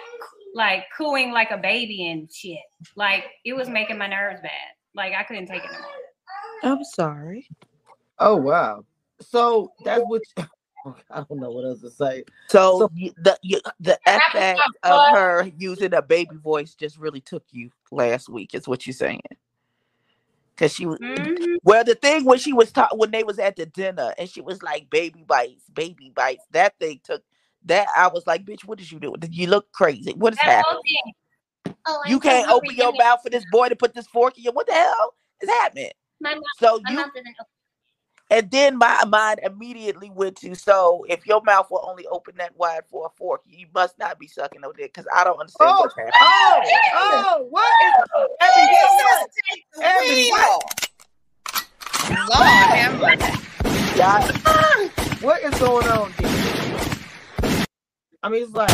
like cooing like a baby and shit like it was making my nerves bad like I couldn't take it no more. I'm sorry. Oh wow. So that's what. Oh, I don't know what else to say. So, So- you, the you, the effect of her using a baby voice just really took you last week, is what you're saying. Cause she was Mhm. well, the thing when she was taught when they was at the dinner and she was like baby bites, baby bites. That thing took that I was like, bitch, what did you do? Did you look crazy? What is That happening? Oh, You can't open your mouth for this boy to put this fork in you. What the hell is happening? My mouth, So my you mouth. And then my mind immediately went to so if your mouth will only open that wide for a fork, you must not be sucking no dick because I don't understand Oh, what's happening. oh, oh, what is Ebony, Ebony, what, Lord have mercy. Yeah, what is going on? Here? I mean, it's like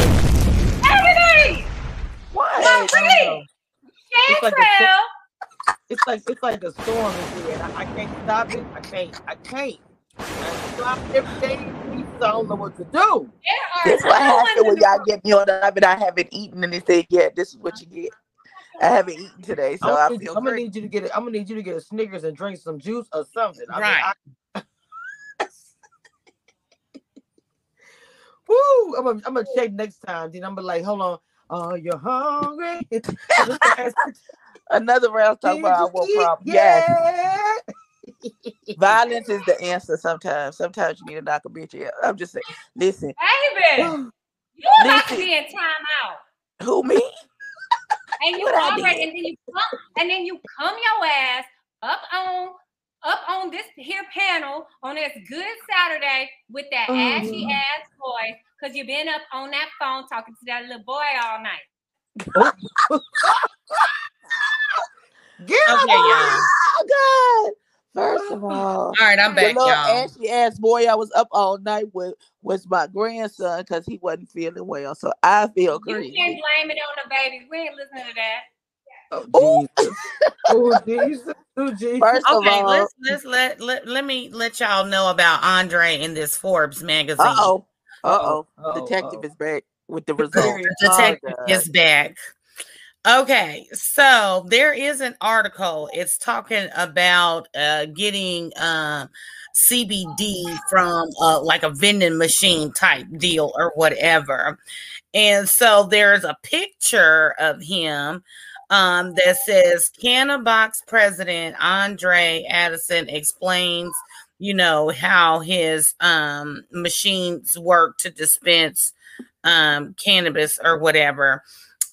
Ebony! what? I don't. It's like a Chantrell! It's like it's like a storm in here, and I, I can't stop it. I can't. I can't. I stop everything. I don't know what to do. There are This what no one happened when in y'all get me on the oven. I haven't eaten and they say, yeah, this is what you get. I haven't eaten today, so I I'm, gonna, feel I'm gonna great. need you to get it. I'm gonna need you to get a Snickers and drink some juice or something. I mean, Right. I- Woo! I'm gonna, I'm gonna check next time. Then I'm gonna like, hold on. Oh, you're hungry. Another round talking about I want problem. Yes, Yeah. violence is the answer sometimes. Sometimes you need to knock a bitch out. I'm just saying, listen, Baby, you about to Listen. be in timeout. who me? And you What I already, did? and then you come, and then you come your ass up on up on this here panel on this good Saturday with that ashy Oh. ass voice because you've been up on that phone talking to that little boy all night. Get Okay, y'all. Oh God! First First of all, All right, I'm the back, little y'all. ashy ass boy I was up all night with was my grandson because he wasn't feeling well. So I feel great. You can't blame it on the babies. We ain't listening to that. Oh Jesus! oh Jesus! Oh Jesus! First of Okay, all, let's let's let, let let me let y'all know about Andre in this Forbes magazine. uh oh, uh oh, Uh-oh, detective uh-oh. is back with the The detective Oh, is back. Okay, so there is an article. It's talking about uh, getting um, CBD from uh, like a vending machine type deal or whatever. And so there's a picture of him um, that says Cannabox president Andre Addison explains, you know, how his um, machines work to dispense um, cannabis or whatever.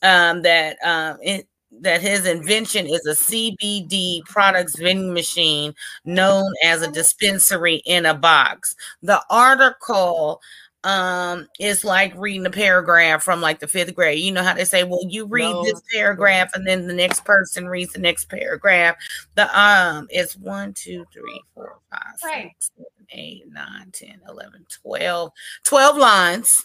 Um, that um, it, that his invention is a CBD products vending machine known as a dispensary in a box. The article um is like reading a paragraph from like the fifth grade. You know how they say, well, you read No. this paragraph and then the next person reads the next paragraph. The um it's one, two, three, four, five, Right. six, seven, eight, nine, 10, 11, 12, 12 lines.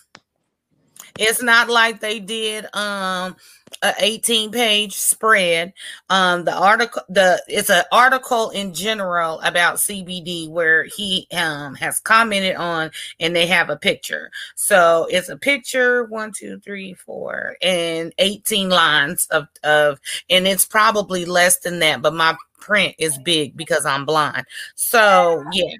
It's not like they did um a 18 page spread. Um the article the it's an article in general about CBD where he um has commented on and they have a picture. So it's a picture, one, two, three, four, and 18 lines of of and it's probably less than that, but my print is big because I'm blind. So yeah.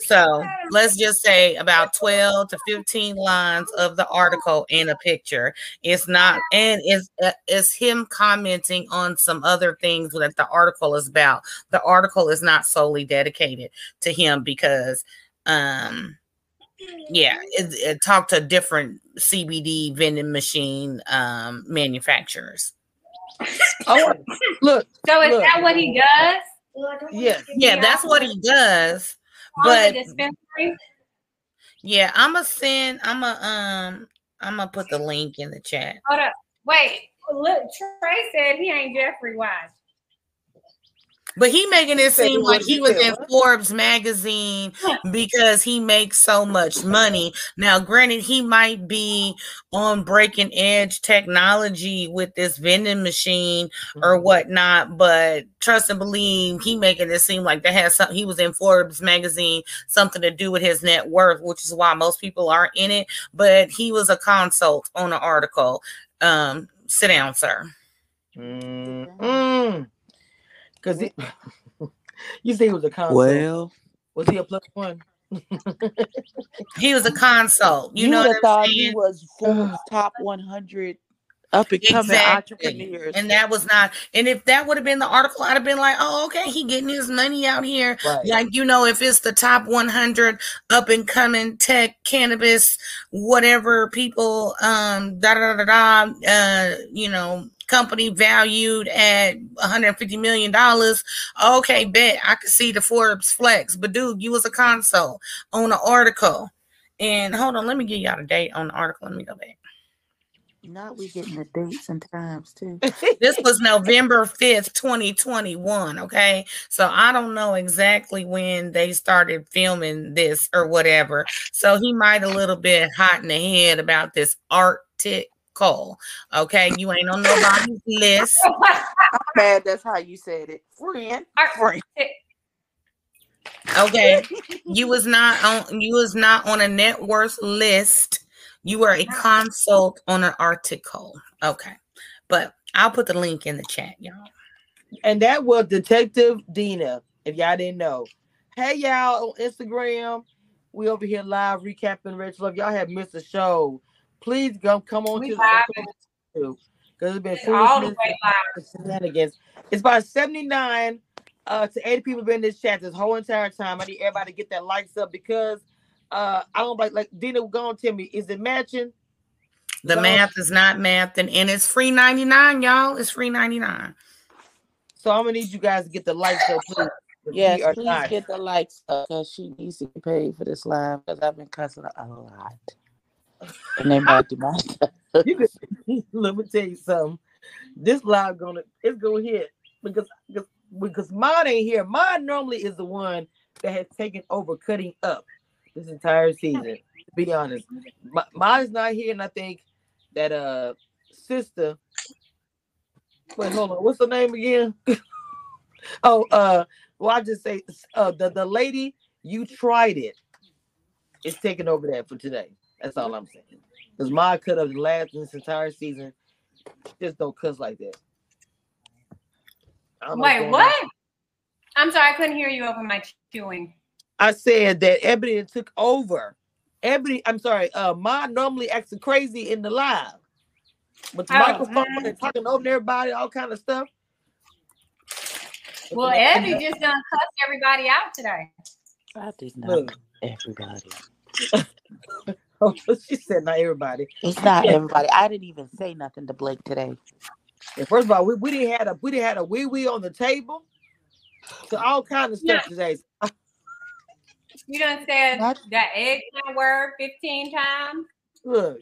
So let's just say about 12 to 15 lines of the article in a picture. It's not, and it's uh, it's him commenting on some other things that the article is about. The article is not solely dedicated to him because, um, yeah, it, it talked to different CBD vending machine um manufacturers. Oh, look, So is Look. that what he does? yes. Yeah, that's what he does. But yeah, I'm gonna send. I'm gonna um. I'm gonna put the link in the chat. Hold up. Wait. Look, Trey said he ain't Jeffrey Wise. But he making it seem like he was in? Forbes magazine because he makes so much money. Now, granted, he might be on breaking edge technology with this vending machine or whatnot, but trust and believe he making it seem like that has something he was in Forbes magazine, something to do with his net worth, which is why most people aren't in it. But he was a consult on an article. Um, sit down, sir. Mm. Because he, you say he was a console. Well, was he a plus one? He was a consult. You, you, know what have I'm thought saying? he was Forbes top 100 up and coming Exactly. entrepreneurs. And that was not, and if that would have been the article, I'd have been like, oh, okay, he getting his money out here. Right. Like, you know, if it's the top 100 up and coming tech, cannabis, whatever people, um, da da da da, uh, you know, company valued at 150 million dollars. Okay, bet I could see the Forbes flex. But dude, you was a console on an article. And hold on, let me give y'all the date on the article. Let me go back. Now we getting the dates and times too. this was November 5th, 2021. Okay. So I don't know exactly when they started filming this or whatever. So he might a little bit hot in the head about this article. Okay. You ain't on nobody's list. I'm mad that's how you said it. Friend. Friend. Okay. You was not on you was not on a net worth list. You were a consult on an article. Okay. But I'll put the link in the chat, y'all. And that was Detective Dina, if y'all didn't know. Hey, y'all on Instagram. We over here live recapping Rich Love. Y'all have missed the show. Please come come on We to live the because it's been all the foolishness way live. shenanigans. It's about 79 uh, to 80 people been in this chat this whole entire time. I need everybody to get that likes up because uh, I don't like like Dina go on tell me, is it matching? The So- math is not math, and, and it's free 99, y'all. It's free 99. So I'm gonna need you guys to get the likes up, please. Yes, please not. get the likes up because she needs to get paid for this live because I've been cussing her a lot. And they might do my let me tell you something. This live gonna it's gonna hit because, because mine ain't here. Mine normally is the one that has taken over cutting up this entire season. To be honest, mine's not here, and I think that uh sister. Wait, hold on. What's the name again? oh, uh, well, I just say uh the the lady you tried it is taking over that for today. That's all I'm saying. Because my cut up the last this entire season just don't cuss like that. I don't know what's Wait, going on. what? I'm sorry, I couldn't hear you over my chewing. I said that Ebony took over. Ebony, I'm sorry, uh Ma normally acts crazy in the live. With the Oh, microphone mm. and talking over everybody, all kind of stuff. Well, the- Evie just done cuss everybody out today. I did not. Look. Everybody. Oh, she said not everybody. It's not everybody. I didn't even say nothing to Blake today. And first of all, we, we didn't had a we didn't had a wee wee on the table. So all kind of stuff today. You done said What? that eggplant word 15 times. Look,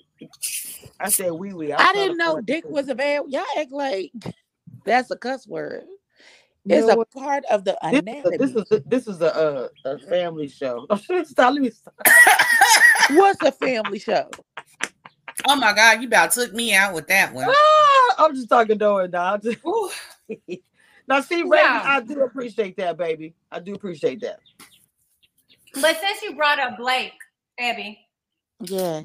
I said wee wee. I didn't know dick was available. Y'all act like that's a cuss word. It's a part of the This, anatomy. this is a, this is a, uh, a family show. stop, let me stop. What's a family show? Oh my God, you about took me out with that one. Ah, I'm just talking to her now. Just- now, see, Raven, Yeah. I do appreciate that, baby. I do appreciate that. But since you brought up Blake, Abby, Yes.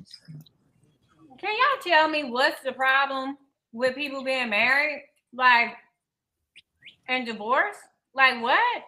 can y'all tell me what's the problem with people being married, like, and divorced? Like what?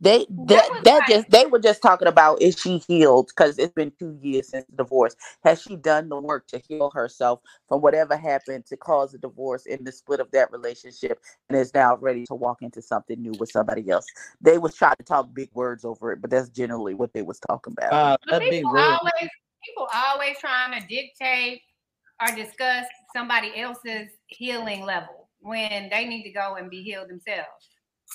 They That that that like- just they were just talking about is she healed because it's been two years since the divorce. Has she done the work to heal herself from whatever happened to cause the divorce and the split of that relationship and is now ready to walk into something new with somebody else? They was trying to talk big words over it, but that's generally what they was talking about. Uh, But that big people word. always people always trying to dictate or discuss somebody else's healing level when they need to go and be healed themselves.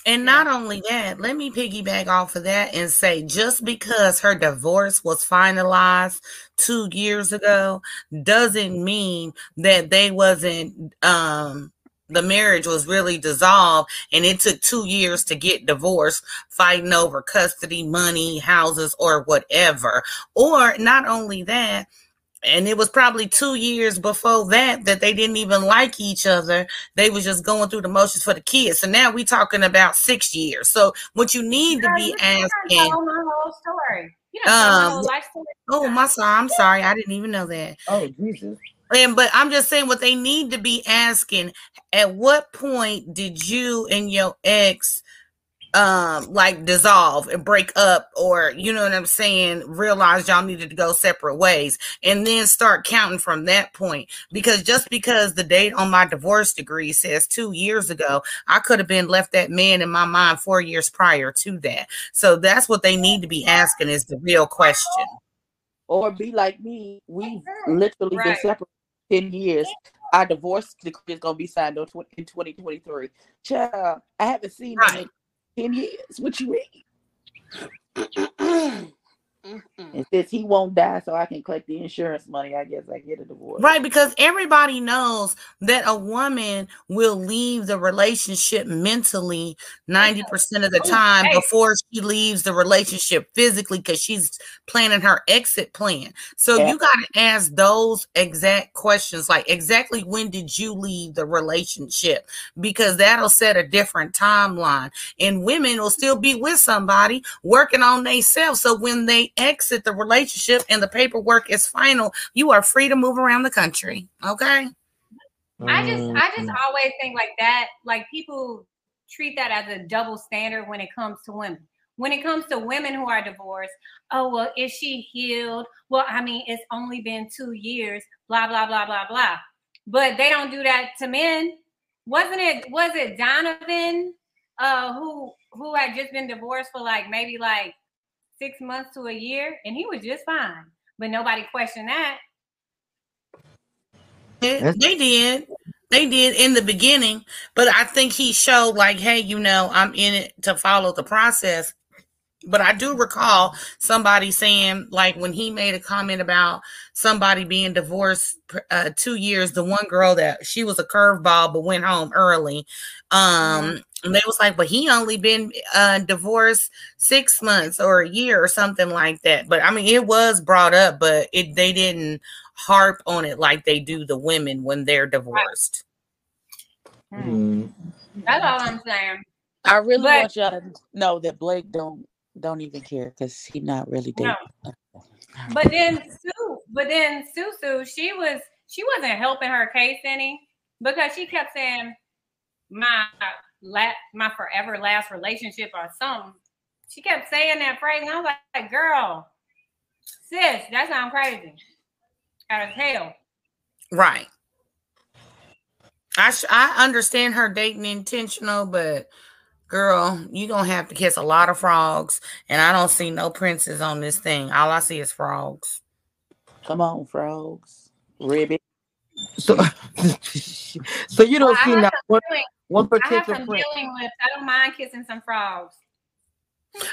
And not only that, let me piggyback off of that and say just because her divorce was finalized two years ago doesn't mean that they wasn't um the marriage was really dissolved and it took two years to get divorced, fighting over custody, money, houses, or whatever. Or not only that, and it was probably two years before that that they didn't even like each other they was just going through the motions for the kids so now we talking about six years so what you need to be asking told my whole story. You done told my Um, whole life story. oh my son i'm sorry i didn't even know that Oh, Jesus. and but i'm just saying what they need to be asking at what point did you and your ex um like dissolve and break up or you know what i'm saying realize y'all needed to go separate ways and then start counting from that point because just because the date on my divorce degree says two years ago i could have been left that man in my mind four years prior to that so that's what they need to be asking is the real question Or be like me, we literally been Right. separated ten years. Our divorce decree is gonna be signed on in twenty twenty three. Child, I haven't seen Right. In ten years. What you mean? Mm-mm. And since he won't die, so I can collect the insurance money, I guess I get a divorce. Right, because everybody knows that a woman will leave the relationship mentally 90% of the Oh, time before she leaves the relationship physically because she's planning her exit plan. So Yeah. you got to ask those exact questions like, exactly when did you leave the relationship? Because that'll set a different timeline. And women will still be with somebody working on themselves. So when they exit the relationship and the paperwork is final, you are free to move around the country. Okay. I just I just always think like that, like people treat that as a double standard when it comes to women. When it comes to women who are divorced, oh well, is she healed? Well, I mean, it's only been two years, blah, blah, blah, blah, blah. But they don't do that to men. Wasn't it was it Donovan uh who who had just been divorced for like maybe like six months to a year and he was just fine. But nobody questioned that. It- they did. They did in the beginning, but I think he showed like, hey, you know, I'm in it to follow the process. But I do recall somebody saying, like, when he made a comment about somebody being divorced uh, two years, the one girl that she was a curveball but went home early. Um, And they was like, but he only been uh, divorced six months or a year or something like that. But I mean, it was brought up, but it they didn't harp on it like they do the women when they're divorced. Hmm. That's all I'm saying. I really But- want y'all to know that Blake don't don't even care because he not really dating. No. But then Sue, but then Susu, she was she wasn't helping her case any because she kept saying my la- my forever last relationship or something. She kept saying that phrase, and I was like, "Girl, sis, that sounds crazy as hell." Right. I sh- I understand her dating intentional, but girl, you gonna have to kiss a lot of frogs, and I don't see no princes on this thing. All I see is frogs. Come on, frogs, ribbit. So, so you don't I see have not some one, feeling- one I have particular some prince. dealing with. I don't mind kissing some frogs.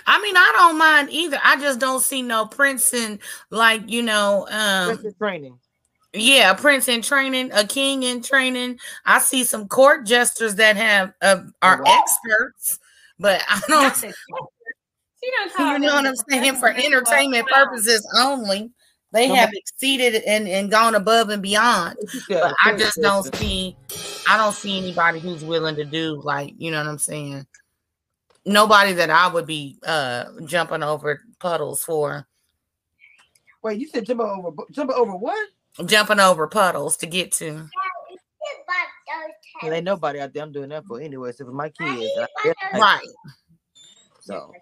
I mean, I don't mind either. I just don't see no prince in like you know, um, Prince training. yeah, a prince in training, a king in training. I see some court jesters that have uh, are Wow. experts, but I don't. Not the- She done You know what I'm saying? For entertainment purposes only, they have exceeded and, and gone above and beyond. What But a I prince just don't see, I don't see anybody who's willing to do like, you know what I'm saying? Nobody that I would be uh jumping over puddles for, Wait, you said jump over jump over what? jumping over puddles to get to. Well, ain't nobody out there I'm doing that for anyway, except for my kids. I- yeah, I- Right. So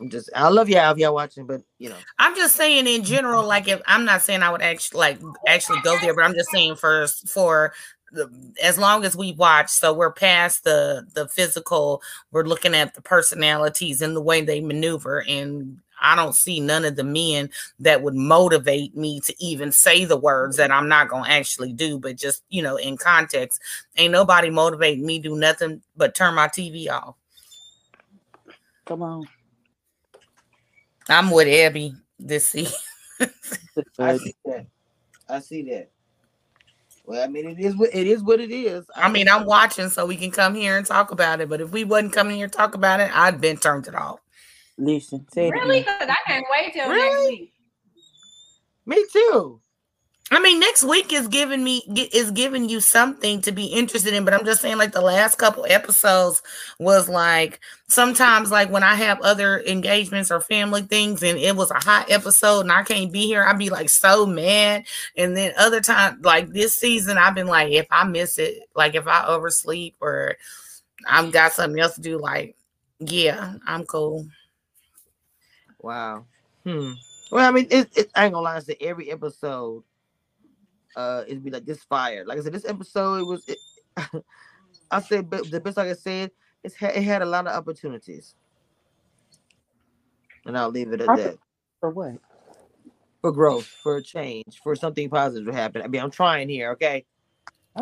I'm just I love y'all if y'all watching, but you know. I'm just saying in general, like if I'm not saying I would actually like actually go there, but I'm just saying for for the, as long as we watch, so we're past the the physical, we're looking at the personalities and the way they maneuver, and I don't see none of the men that would motivate me to even say the words that I'm not gonna actually do, but just you know, in context, ain't nobody motivating me do nothing but turn my TV off. Come on. I'm with Abby this season. I see that. I see that. Well, I mean, it is what it is. What it is. I mean, I'm watching so we can come here and talk about it. But if we wasn't coming here to talk about it, I'd been turned it off. Listen, say it Really? Because I can't wait till Really? next week. Me too. I mean, next week is giving me is giving you something to be interested in. But I'm just saying, like the last couple episodes was like sometimes, like when I have other engagements or family things, and it was a hot episode, and I can't be here, I'd be like so mad. And then other time, like this season, I've been like, if I miss it, like if I oversleep or I've got something else to do, like yeah, I'm cool. Wow. Hmm. Well, I mean, it, it, I ain't gonna lie. I say every episode, uh, it'd be like this fire. Like I said, this episode it was. It, I said, but the best like I can say, it's ha- it had a lot of opportunities, and I'll leave it at that. For what? For growth, for a change, for something positive to happen. I mean, I'm trying here. Okay.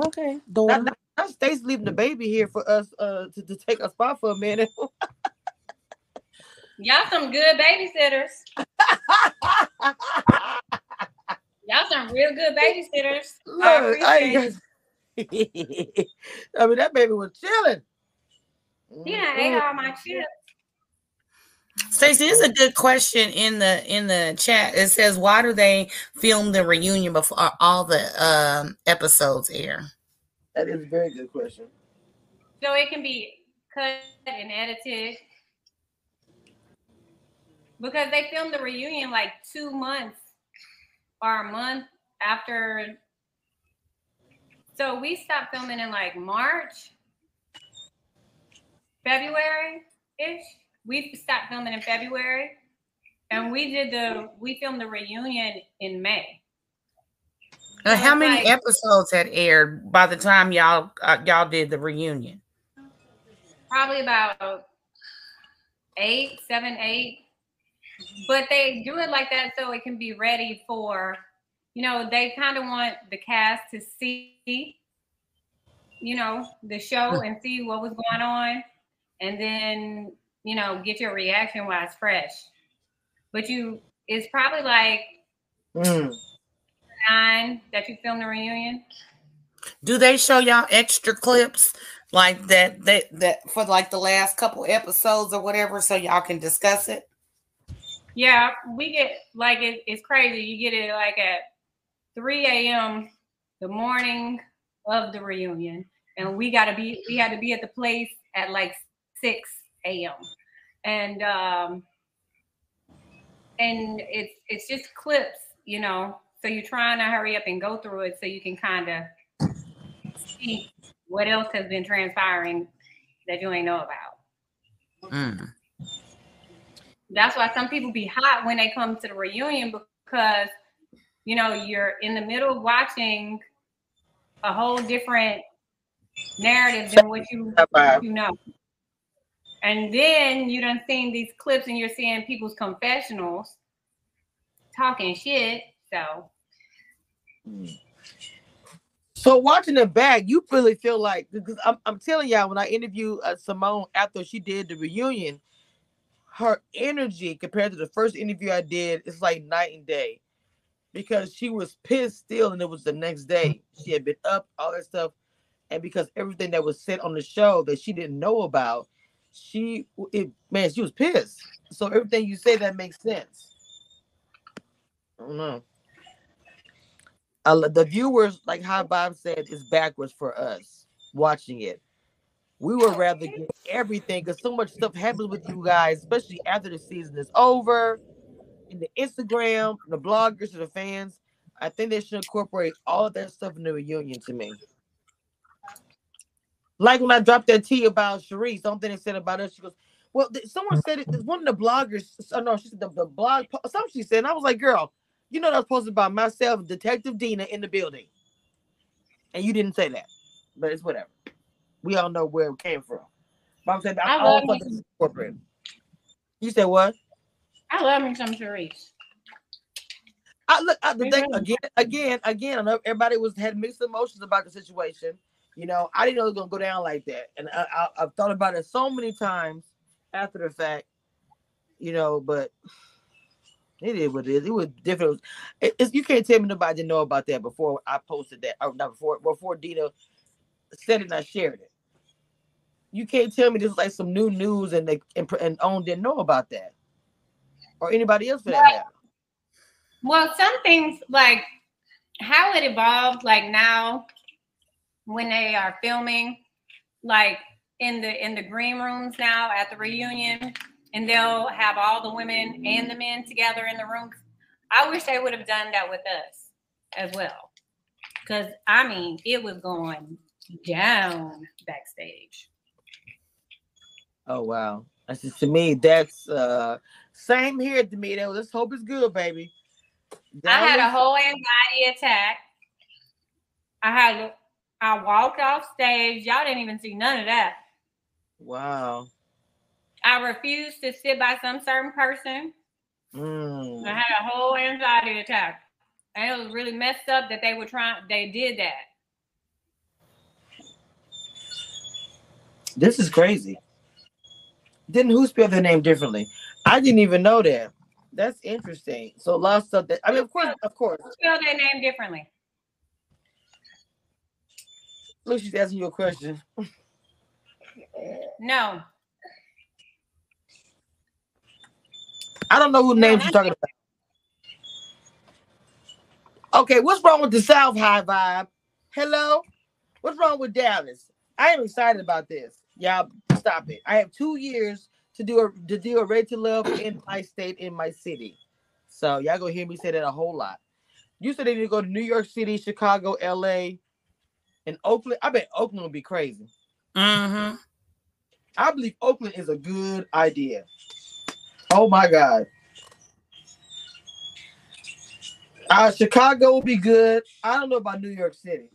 Okay, Not, daughter. not, not Stacy leaving the baby here for us uh to, to take a spot for a minute. Y'all some good babysitters. Y'all some real good babysitters. I Look, I, appreciate ain't- I mean, that baby was chilling. Yeah, done ate all my chips. Stacey, this is a good question in the in the chat. It says, "Why do they film the reunion before all the um, episodes air?" That is a very good question. So it can be cut and edited. Because they filmed the reunion like two months or a month after. So we stopped filming in like March, February ish. We stopped filming in February. And we did the, we filmed the reunion in May. Uh, So how many like- episodes had aired by the time y'all uh, y'all did the reunion? probably about eight, seven, eight. But they do it like that so it can be ready for, you know, they kind of want the cast to see, you know, the show and see what was going on, and then you know get your reaction while it's fresh. But you, it's probably like Mm. nine that you filmed the reunion. Do they show y'all extra clips like that that that for like the last couple episodes or whatever, so y'all can discuss it? Yeah, we get like it, it's crazy. You get it like at 3 a.m. the morning of the reunion, and we gotta be we had to be at the place at like 6 a.m. and um and it's it's just clips, you know. So you're trying to hurry up and go through it so you can kind of see what else has been transpiring that you ain't know about. Mm. That's why some people be hot when they come to the reunion because you know you're in the middle of watching a whole different narrative than what you what you know. And then you done seen these clips and you're seeing people's confessionals talking shit. So So watching it back, you really feel like because I'm, I'm telling y'all when I interviewed uh, Simone after she did the reunion, her energy compared to the first interview I did is like night and day because she was pissed still and it was the next day. She had been up, all that stuff. And because everything that was said on the show that she didn't know about, she it man, she was pissed. So everything you say that makes sense. I don't know. The viewers, like how Bob said, is backwards for us watching it. We would rather get everything because so much stuff happens with you guys, especially after the season is over. In the Instagram, the bloggers, the fans, I think they should incorporate all that stuff in the reunion to me. Like when I dropped that tea about Sharice, something they said about us. She goes, "Well, someone said it. One of the bloggers. Oh no, she said the, the blog. Something she said, and I was like, "Girl, you know that's posted by myself, Detective Dina, in the building, and you didn't say that, but it's whatever. We all know where it came from. But I'm saying I I all love thought me this was corporate. You said what? I love me some Sharice. I look at the thing again, again, again. I know everybody was had mixed emotions about the situation. You know, I didn't know it was gonna go down like that, and I, I, I've thought about it so many times after the fact. You know, but it is what it is. It was different. It, you can't tell me nobody didn't know about that before I posted that, or not before before Dina said it and I shared it. You can't tell me this is like some new news and they and, and OWN didn't know about that, or anybody else for that Right. matter. Well, some things like how it evolved, like now when they are filming, like in the in the green rooms now at the reunion, and they'll have all the women and the men together in the room. I wish they would have done that with us as well. Cause I mean it was going down backstage. Oh wow. That's just to me, that's uh same here to me. Though. Let's hope it's good, baby. I had a whole anxiety attack. I had I walked off stage. Y'all didn't even see none of that. Wow. I refused to sit by some certain person. Mm. I had a whole anxiety attack. And it was really messed up that they were trying they did that. This is crazy. Didn't who spell their name differently? I didn't even know that. That's interesting. So a lot of stuff that I mean, of course, of course. Spell their name differently. Look, she's asking you a question. No. I don't know who No, names you're talking about. Okay, what's wrong with the South High vibe? Hello? What's wrong with Dallas? I am excited about this. Y'all stop it. I have two years to do a to do a ready to love in my state, in my city. So y'all gonna hear me say that a whole lot. You said they need to go to New York City, Chicago, LA, and Oakland. I bet Oakland would be crazy. Mm-hmm. I believe Oakland is a good idea. Oh my God. Uh, Chicago will be good. I don't know about New York City.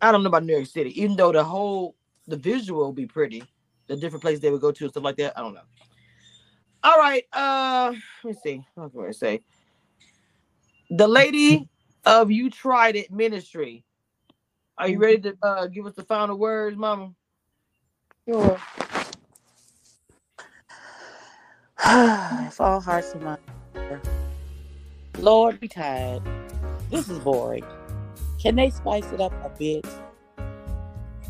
I don't know about New York City, even though the whole the visual will be pretty. The different places they would go to and stuff like that. I don't know. All right. Uh let me see. What can I say? The lady of you tried it ministry. Are you ready to uh give us the final words, mama? Sure. if all hearts and minds Lord, be tired. This is boring. Can they spice it up a bit?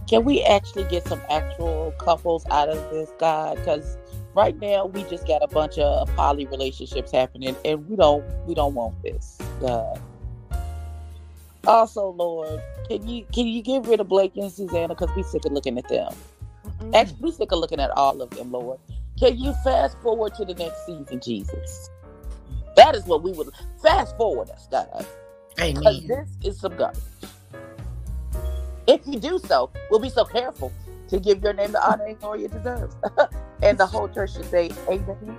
can we actually get some actual couples out of this, God? Because right now we just got a bunch of poly relationships happening, and we don't we don't want this, God. Also, Lord, can you can you get rid of Blake and Susanna because we sick of looking at them? Actually, we sick of looking at all of them, Lord. Can you fast forward to the next season, Jesus? That is what we would fast forward us, God. Because Amen. this is some garbage. If you do so, we'll be so careful to give your name the honor and glory it deserves. and the whole church should say, Amen.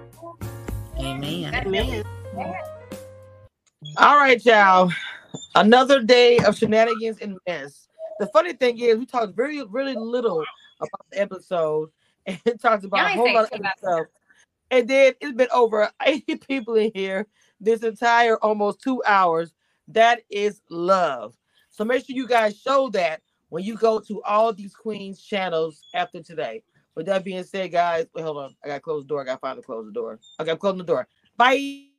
Amen. Amen. All right, y'all. Another day of shenanigans and mess. The funny thing is, we talked very, really little about the episode, and it talks about a whole lot of shit other about stuff. And then it's been over 80 people in here this entire almost two hours. That is love. So make sure you guys show that when you go to all these queens channels after today. With that being said, guys, wait, hold on. I gotta close the door. I gotta find to close the door. Okay, I'm closing the door. Bye.